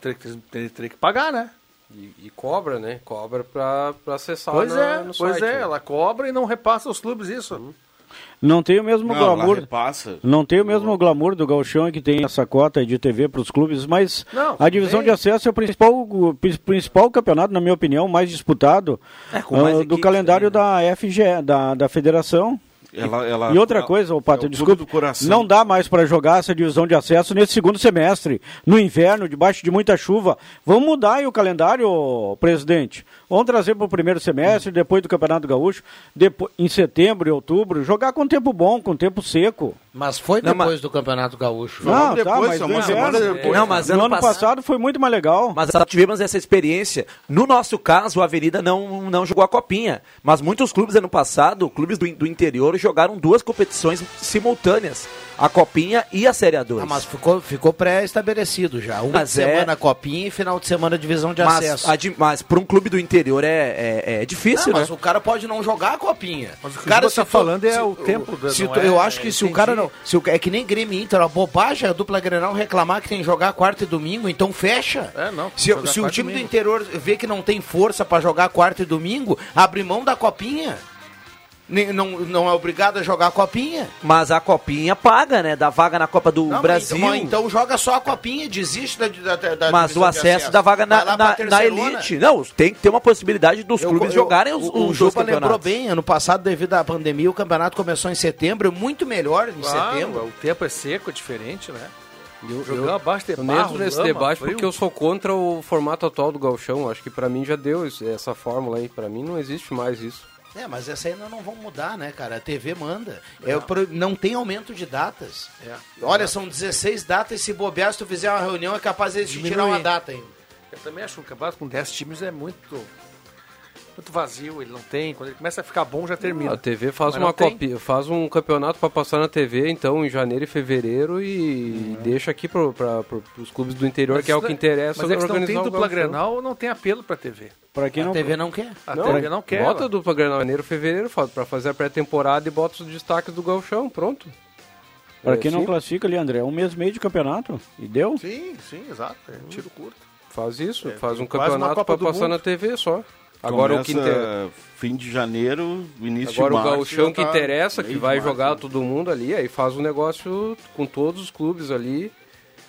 [SPEAKER 6] Teria que, teria, teria que pagar, né?
[SPEAKER 10] E, e cobra, né? Cobra pra, pra acessar
[SPEAKER 6] Pois
[SPEAKER 10] na-
[SPEAKER 6] é,
[SPEAKER 10] no
[SPEAKER 6] pois
[SPEAKER 10] site,
[SPEAKER 6] é,
[SPEAKER 10] né?
[SPEAKER 6] ela cobra e não repassa aos clubes isso.
[SPEAKER 5] Não tem o mesmo
[SPEAKER 7] Não,
[SPEAKER 5] glamour.
[SPEAKER 7] repassa.
[SPEAKER 5] Não tem o mesmo glamour do Galchão que tem essa cota de TV para os clubes, mas
[SPEAKER 6] Não,
[SPEAKER 5] a divisão
[SPEAKER 6] tem.
[SPEAKER 5] de acesso é o principal, o pri- principal campeonato, na minha opinião, mais disputado
[SPEAKER 9] É, com mais
[SPEAKER 5] ah, do calendário
[SPEAKER 9] também,
[SPEAKER 5] da FGE, da, da federação.
[SPEAKER 7] Ela, ela,
[SPEAKER 5] E outra
[SPEAKER 7] ela-
[SPEAKER 5] coisa, Pato,
[SPEAKER 7] é o
[SPEAKER 5] desculpe,
[SPEAKER 7] do coração.
[SPEAKER 5] não dá mais para jogar essa divisão de acesso nesse segundo semestre, no inverno, debaixo de muita chuva. Vamos mudar aí o calendário, presidente. Vamos trazer para o primeiro semestre, depois do Campeonato Gaúcho, depois, em setembro e outubro, jogar com tempo bom, com tempo seco.
[SPEAKER 3] Mas foi
[SPEAKER 9] Não,
[SPEAKER 3] depois do Campeonato Gaúcho.
[SPEAKER 5] Não, tá,
[SPEAKER 7] depois,
[SPEAKER 5] mas
[SPEAKER 7] só
[SPEAKER 5] no
[SPEAKER 7] uma semana
[SPEAKER 5] inverno,
[SPEAKER 7] depois.
[SPEAKER 9] Não, mas
[SPEAKER 5] no
[SPEAKER 9] ano
[SPEAKER 5] ano
[SPEAKER 9] passado-
[SPEAKER 5] passado foi muito mais legal.
[SPEAKER 9] Mas tivemos essa experiência. No nosso caso, a Avenida não, não jogou a copinha. Mas muitos clubes ano passado, clubes do, do interior, jogaram duas competições simultâneas. A copinha e a Série A2.
[SPEAKER 3] Ah, mas ficou, ficou pré-estabelecido já. Uma
[SPEAKER 9] Mas
[SPEAKER 3] semana
[SPEAKER 9] é-
[SPEAKER 3] copinha e final de semana divisão de
[SPEAKER 9] mas,
[SPEAKER 3] acesso.
[SPEAKER 9] a mas para um clube do interior é, é, é difícil,
[SPEAKER 3] Não,
[SPEAKER 9] né?
[SPEAKER 3] mas o cara pode não jogar a copinha.
[SPEAKER 6] Mas o que o
[SPEAKER 3] cara
[SPEAKER 6] tá
[SPEAKER 3] se
[SPEAKER 6] falando é
[SPEAKER 3] se
[SPEAKER 6] o tempo da-
[SPEAKER 3] se tu-
[SPEAKER 6] é-
[SPEAKER 3] eu acho que se o
[SPEAKER 6] entendi.
[SPEAKER 3] cara não. Se o, é que nem Grêmio Inter, a bobagem a dupla Grenal reclamar que tem que jogar quarta e domingo, então fecha.
[SPEAKER 6] É, não,
[SPEAKER 3] Se, se o time do interior vê que não tem força pra jogar quarta e domingo, abre mão da copinha. Não, não é obrigado a jogar a copinha.
[SPEAKER 9] Mas a copinha paga, né? Da vaga na Copa do
[SPEAKER 3] Não,
[SPEAKER 9] Brasil.
[SPEAKER 3] Então, então joga só a copinha, desiste da, da, da
[SPEAKER 9] mas o acesso da vaga na, na, na elite. Não, tem que ter uma possibilidade dos
[SPEAKER 3] Eu-
[SPEAKER 9] clubes
[SPEAKER 3] eu-
[SPEAKER 9] jogarem os,
[SPEAKER 3] o,
[SPEAKER 9] os
[SPEAKER 3] o Juba lembrou bem, ano passado, devido à pandemia, o campeonato começou em setembro, muito melhor em
[SPEAKER 6] Claro,
[SPEAKER 3] setembro.
[SPEAKER 6] o tempo é seco, é diferente, né?
[SPEAKER 10] Eu,
[SPEAKER 6] Jogando
[SPEAKER 10] eu,
[SPEAKER 6] abaixo de
[SPEAKER 10] eu
[SPEAKER 6] barro,
[SPEAKER 10] entro nesse
[SPEAKER 6] lama,
[SPEAKER 10] debate
[SPEAKER 6] frio.
[SPEAKER 10] porque eu sou contra o formato atual do Galchão. Acho que pra mim já deu isso- essa fórmula aí. Pra mim não existe mais isso.
[SPEAKER 3] É, mas essa nós não vamos mudar, né, cara? A TV manda. É, pro- não tem aumento de datas.
[SPEAKER 6] É.
[SPEAKER 3] Olha, são 16 datas e se bobear, se tu fizer uma reunião, é capaz de tirar uma data ainda.
[SPEAKER 6] Eu também acho que campeonato com 10 times é muito, muito vazio. Ele não tem. Quando ele começa a ficar bom, já termina.
[SPEAKER 10] A TV faz
[SPEAKER 6] Mas
[SPEAKER 10] uma copia, faz um campeonato para passar na TV, então, em janeiro e fevereiro, e deixa aqui para os clubes do interior, que é o que interessa
[SPEAKER 6] Mas é que não tem
[SPEAKER 10] organizar o
[SPEAKER 6] dupla. Grenal, não tem apelo pra TV.
[SPEAKER 5] Pra quem
[SPEAKER 3] A
[SPEAKER 5] não,
[SPEAKER 3] TV não quer.
[SPEAKER 6] A
[SPEAKER 10] Não,
[SPEAKER 6] TV não quer.
[SPEAKER 10] Bota
[SPEAKER 6] ela.
[SPEAKER 10] dupla Grenal em janeiro, fevereiro, para fazer a pré-temporada e bota os destaques do Galchão, pronto.
[SPEAKER 5] pra
[SPEAKER 10] É
[SPEAKER 5] quem não
[SPEAKER 10] assim,
[SPEAKER 5] classifica ali, André, é um mês e meio de campeonato. E deu?
[SPEAKER 6] Sim, sim, exato. É um tiro curto.
[SPEAKER 10] Faz isso,
[SPEAKER 6] É,
[SPEAKER 10] faz um campeonato
[SPEAKER 6] Copa
[SPEAKER 10] para passar
[SPEAKER 6] Mundo.
[SPEAKER 10] na TV só. Agora o que
[SPEAKER 7] Começa
[SPEAKER 10] inter...
[SPEAKER 7] fim de janeiro, início
[SPEAKER 10] Agora
[SPEAKER 7] de
[SPEAKER 10] o
[SPEAKER 7] março.
[SPEAKER 10] gauchão
[SPEAKER 7] já
[SPEAKER 10] que
[SPEAKER 7] tá
[SPEAKER 10] interessa, que
[SPEAKER 7] meio de
[SPEAKER 10] vai
[SPEAKER 7] março,
[SPEAKER 10] jogar
[SPEAKER 7] né?
[SPEAKER 10] todo mundo ali, aí faz um negócio com todos os clubes ali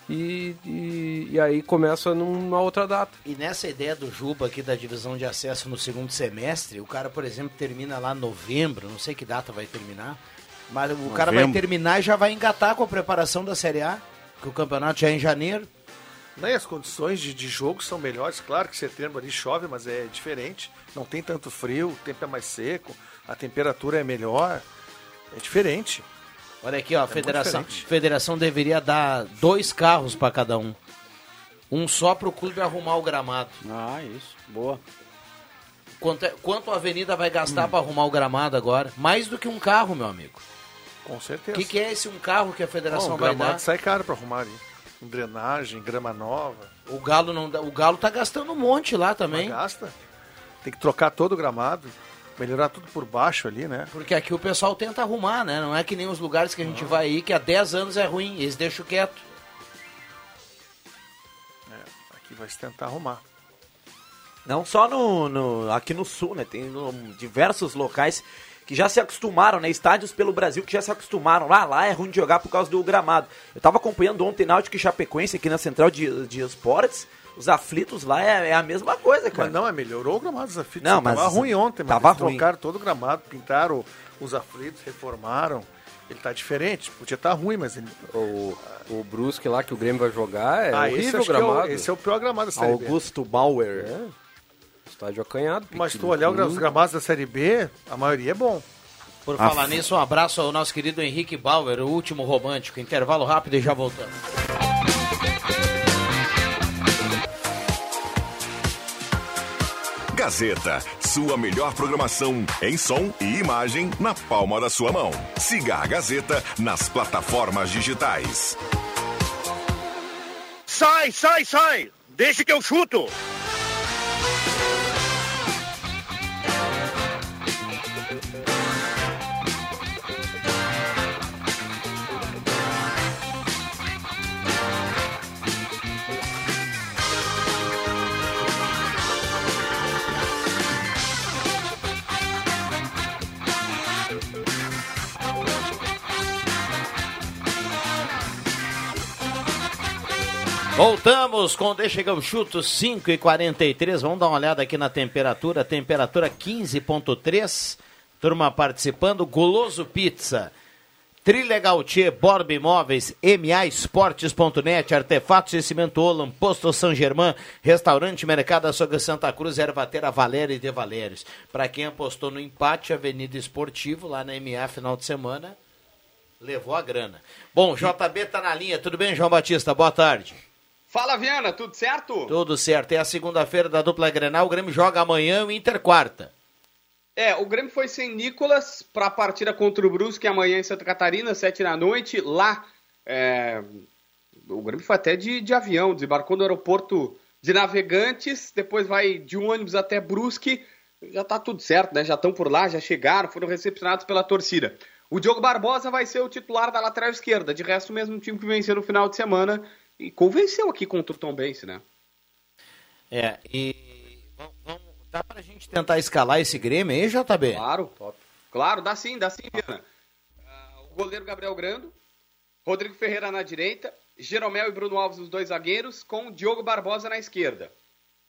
[SPEAKER 10] e, e, e aí começa numa outra data.
[SPEAKER 3] E nessa ideia do Juba aqui da divisão de acesso no segundo semestre, o cara, por exemplo, termina lá em novembro, não sei que data vai terminar, mas o cara vai
[SPEAKER 7] Novembro.
[SPEAKER 3] terminar e já vai engatar com a preparação da Série A, que o campeonato já é em janeiro.
[SPEAKER 6] Né, as condições de, de jogo são melhores. Claro que setembro ali chove, mas é diferente. Não tem tanto frio, o tempo é mais seco, a temperatura é melhor. É diferente.
[SPEAKER 3] Olha aqui, ó, a
[SPEAKER 6] muito
[SPEAKER 3] federação, federação deveria dar dois carros para cada um. Um só para o clube arrumar o gramado.
[SPEAKER 5] Ah, isso. Boa.
[SPEAKER 3] Quanto, é- quanto a Avenida vai gastar para arrumar o gramado agora? Mais do que um carro, meu amigo.
[SPEAKER 6] Com
[SPEAKER 3] O
[SPEAKER 6] certeza.
[SPEAKER 3] que, que é esse um carro que a federação
[SPEAKER 6] o
[SPEAKER 3] vai
[SPEAKER 6] gramado
[SPEAKER 3] dar?
[SPEAKER 6] sai caro pra arrumar ali. Drenagem, grama nova.
[SPEAKER 3] O Galo não dá- o Galo tá gastando um monte lá
[SPEAKER 6] Mas
[SPEAKER 3] também.
[SPEAKER 6] gasta. Tem que trocar todo o gramado. Melhorar tudo por baixo ali, né?
[SPEAKER 3] Porque aqui o pessoal tenta arrumar, né? Não é que nem os lugares que a gente vai aí, que há 10 anos é ruim, eles deixam quieto.
[SPEAKER 6] É, aqui vai se tentar arrumar.
[SPEAKER 9] Não só no, no- aqui no sul, né? Tem no- diversos locais que já se acostumaram, né? Estádios pelo Brasil que já se acostumaram. Lá, lá é ruim de jogar por causa do gramado. Eu tava acompanhando ontem Náutico e Chapecoense aqui na Central de, de Esportes. Os aflitos lá é, é a mesma coisa, cara.
[SPEAKER 6] Mas não, é melhorou o gramado dos aflitos.
[SPEAKER 9] Não, mas
[SPEAKER 6] tava ruim ontem, mas
[SPEAKER 9] tava
[SPEAKER 6] eles
[SPEAKER 9] ruim.
[SPEAKER 6] trocaram todo o gramado, pintaram os aflitos, reformaram. Ele tá diferente. Podia estar ruim, mas ele.
[SPEAKER 10] O, o Brusque lá que o Grêmio vai jogar é
[SPEAKER 6] ah, esse,
[SPEAKER 10] horrível o
[SPEAKER 6] que é o,
[SPEAKER 10] gramado.
[SPEAKER 6] esse é o pior gramado da Série B.
[SPEAKER 9] Augusto Bauer.
[SPEAKER 10] É. Estádio acanhado.
[SPEAKER 6] Mas tu olhar os gramados da Série B, a maioria é bom.
[SPEAKER 3] Por
[SPEAKER 7] Ah,
[SPEAKER 3] falar nisso, um abraço ao nosso querido Henrique Bauer, o último romântico. Intervalo rápido e já voltamos.
[SPEAKER 2] Gazeta, sua melhor programação em som e imagem na palma da sua mão. Siga a Gazeta nas plataformas digitais.
[SPEAKER 1] Sai, sai, sai! Deixa que eu chuto!
[SPEAKER 3] Voltamos com Deixa eu chuto 5 e 43 Vamos dar uma olhada aqui na temperatura. Temperatura 15.3. Turma participando. Goloso Pizza. Trilegal Tchê, Borba Imóveis, MA Esportes.net, Artefatos e Cimento Olam, Posto São Germán, Restaurante Mercado Açougue Santa Cruz, Ervatera Valéria e De Valérios. Para quem apostou no empate, Avenida Esportivo, lá na MA final de semana, levou a grana. Bom, JB tá na linha. Tudo bem, João Batista? Boa tarde.
[SPEAKER 11] Fala, Viana, tudo certo?
[SPEAKER 3] Tudo certo. É a segunda-feira da dupla Grenal. O Grêmio joga amanhã o Inter quarta.
[SPEAKER 11] É, o Grêmio foi sem Nicolas para a partida contra o Brusque amanhã em Santa Catarina, sete da noite. Lá, é, o Grêmio foi até de, de avião, desembarcou no aeroporto de Navegantes, depois vai de um ônibus até Brusque. Já tá tudo certo, né? Já estão por lá, já chegaram, foram recepcionados pela torcida. O Diogo Barbosa vai ser o titular da lateral esquerda. De resto, o mesmo time que venceu no final de semana e convenceu aqui contra o Tom Bense, né?
[SPEAKER 3] É, e vamos, dá pra gente tentar escalar esse Grêmio aí, JB?
[SPEAKER 11] Claro, claro, dá sim, dá sim, Viana. Ah, o goleiro Gabriel Grando, Rodrigo Ferreira na direita, Jeromel e Bruno Alves os dois zagueiros, com Diogo Barbosa na esquerda.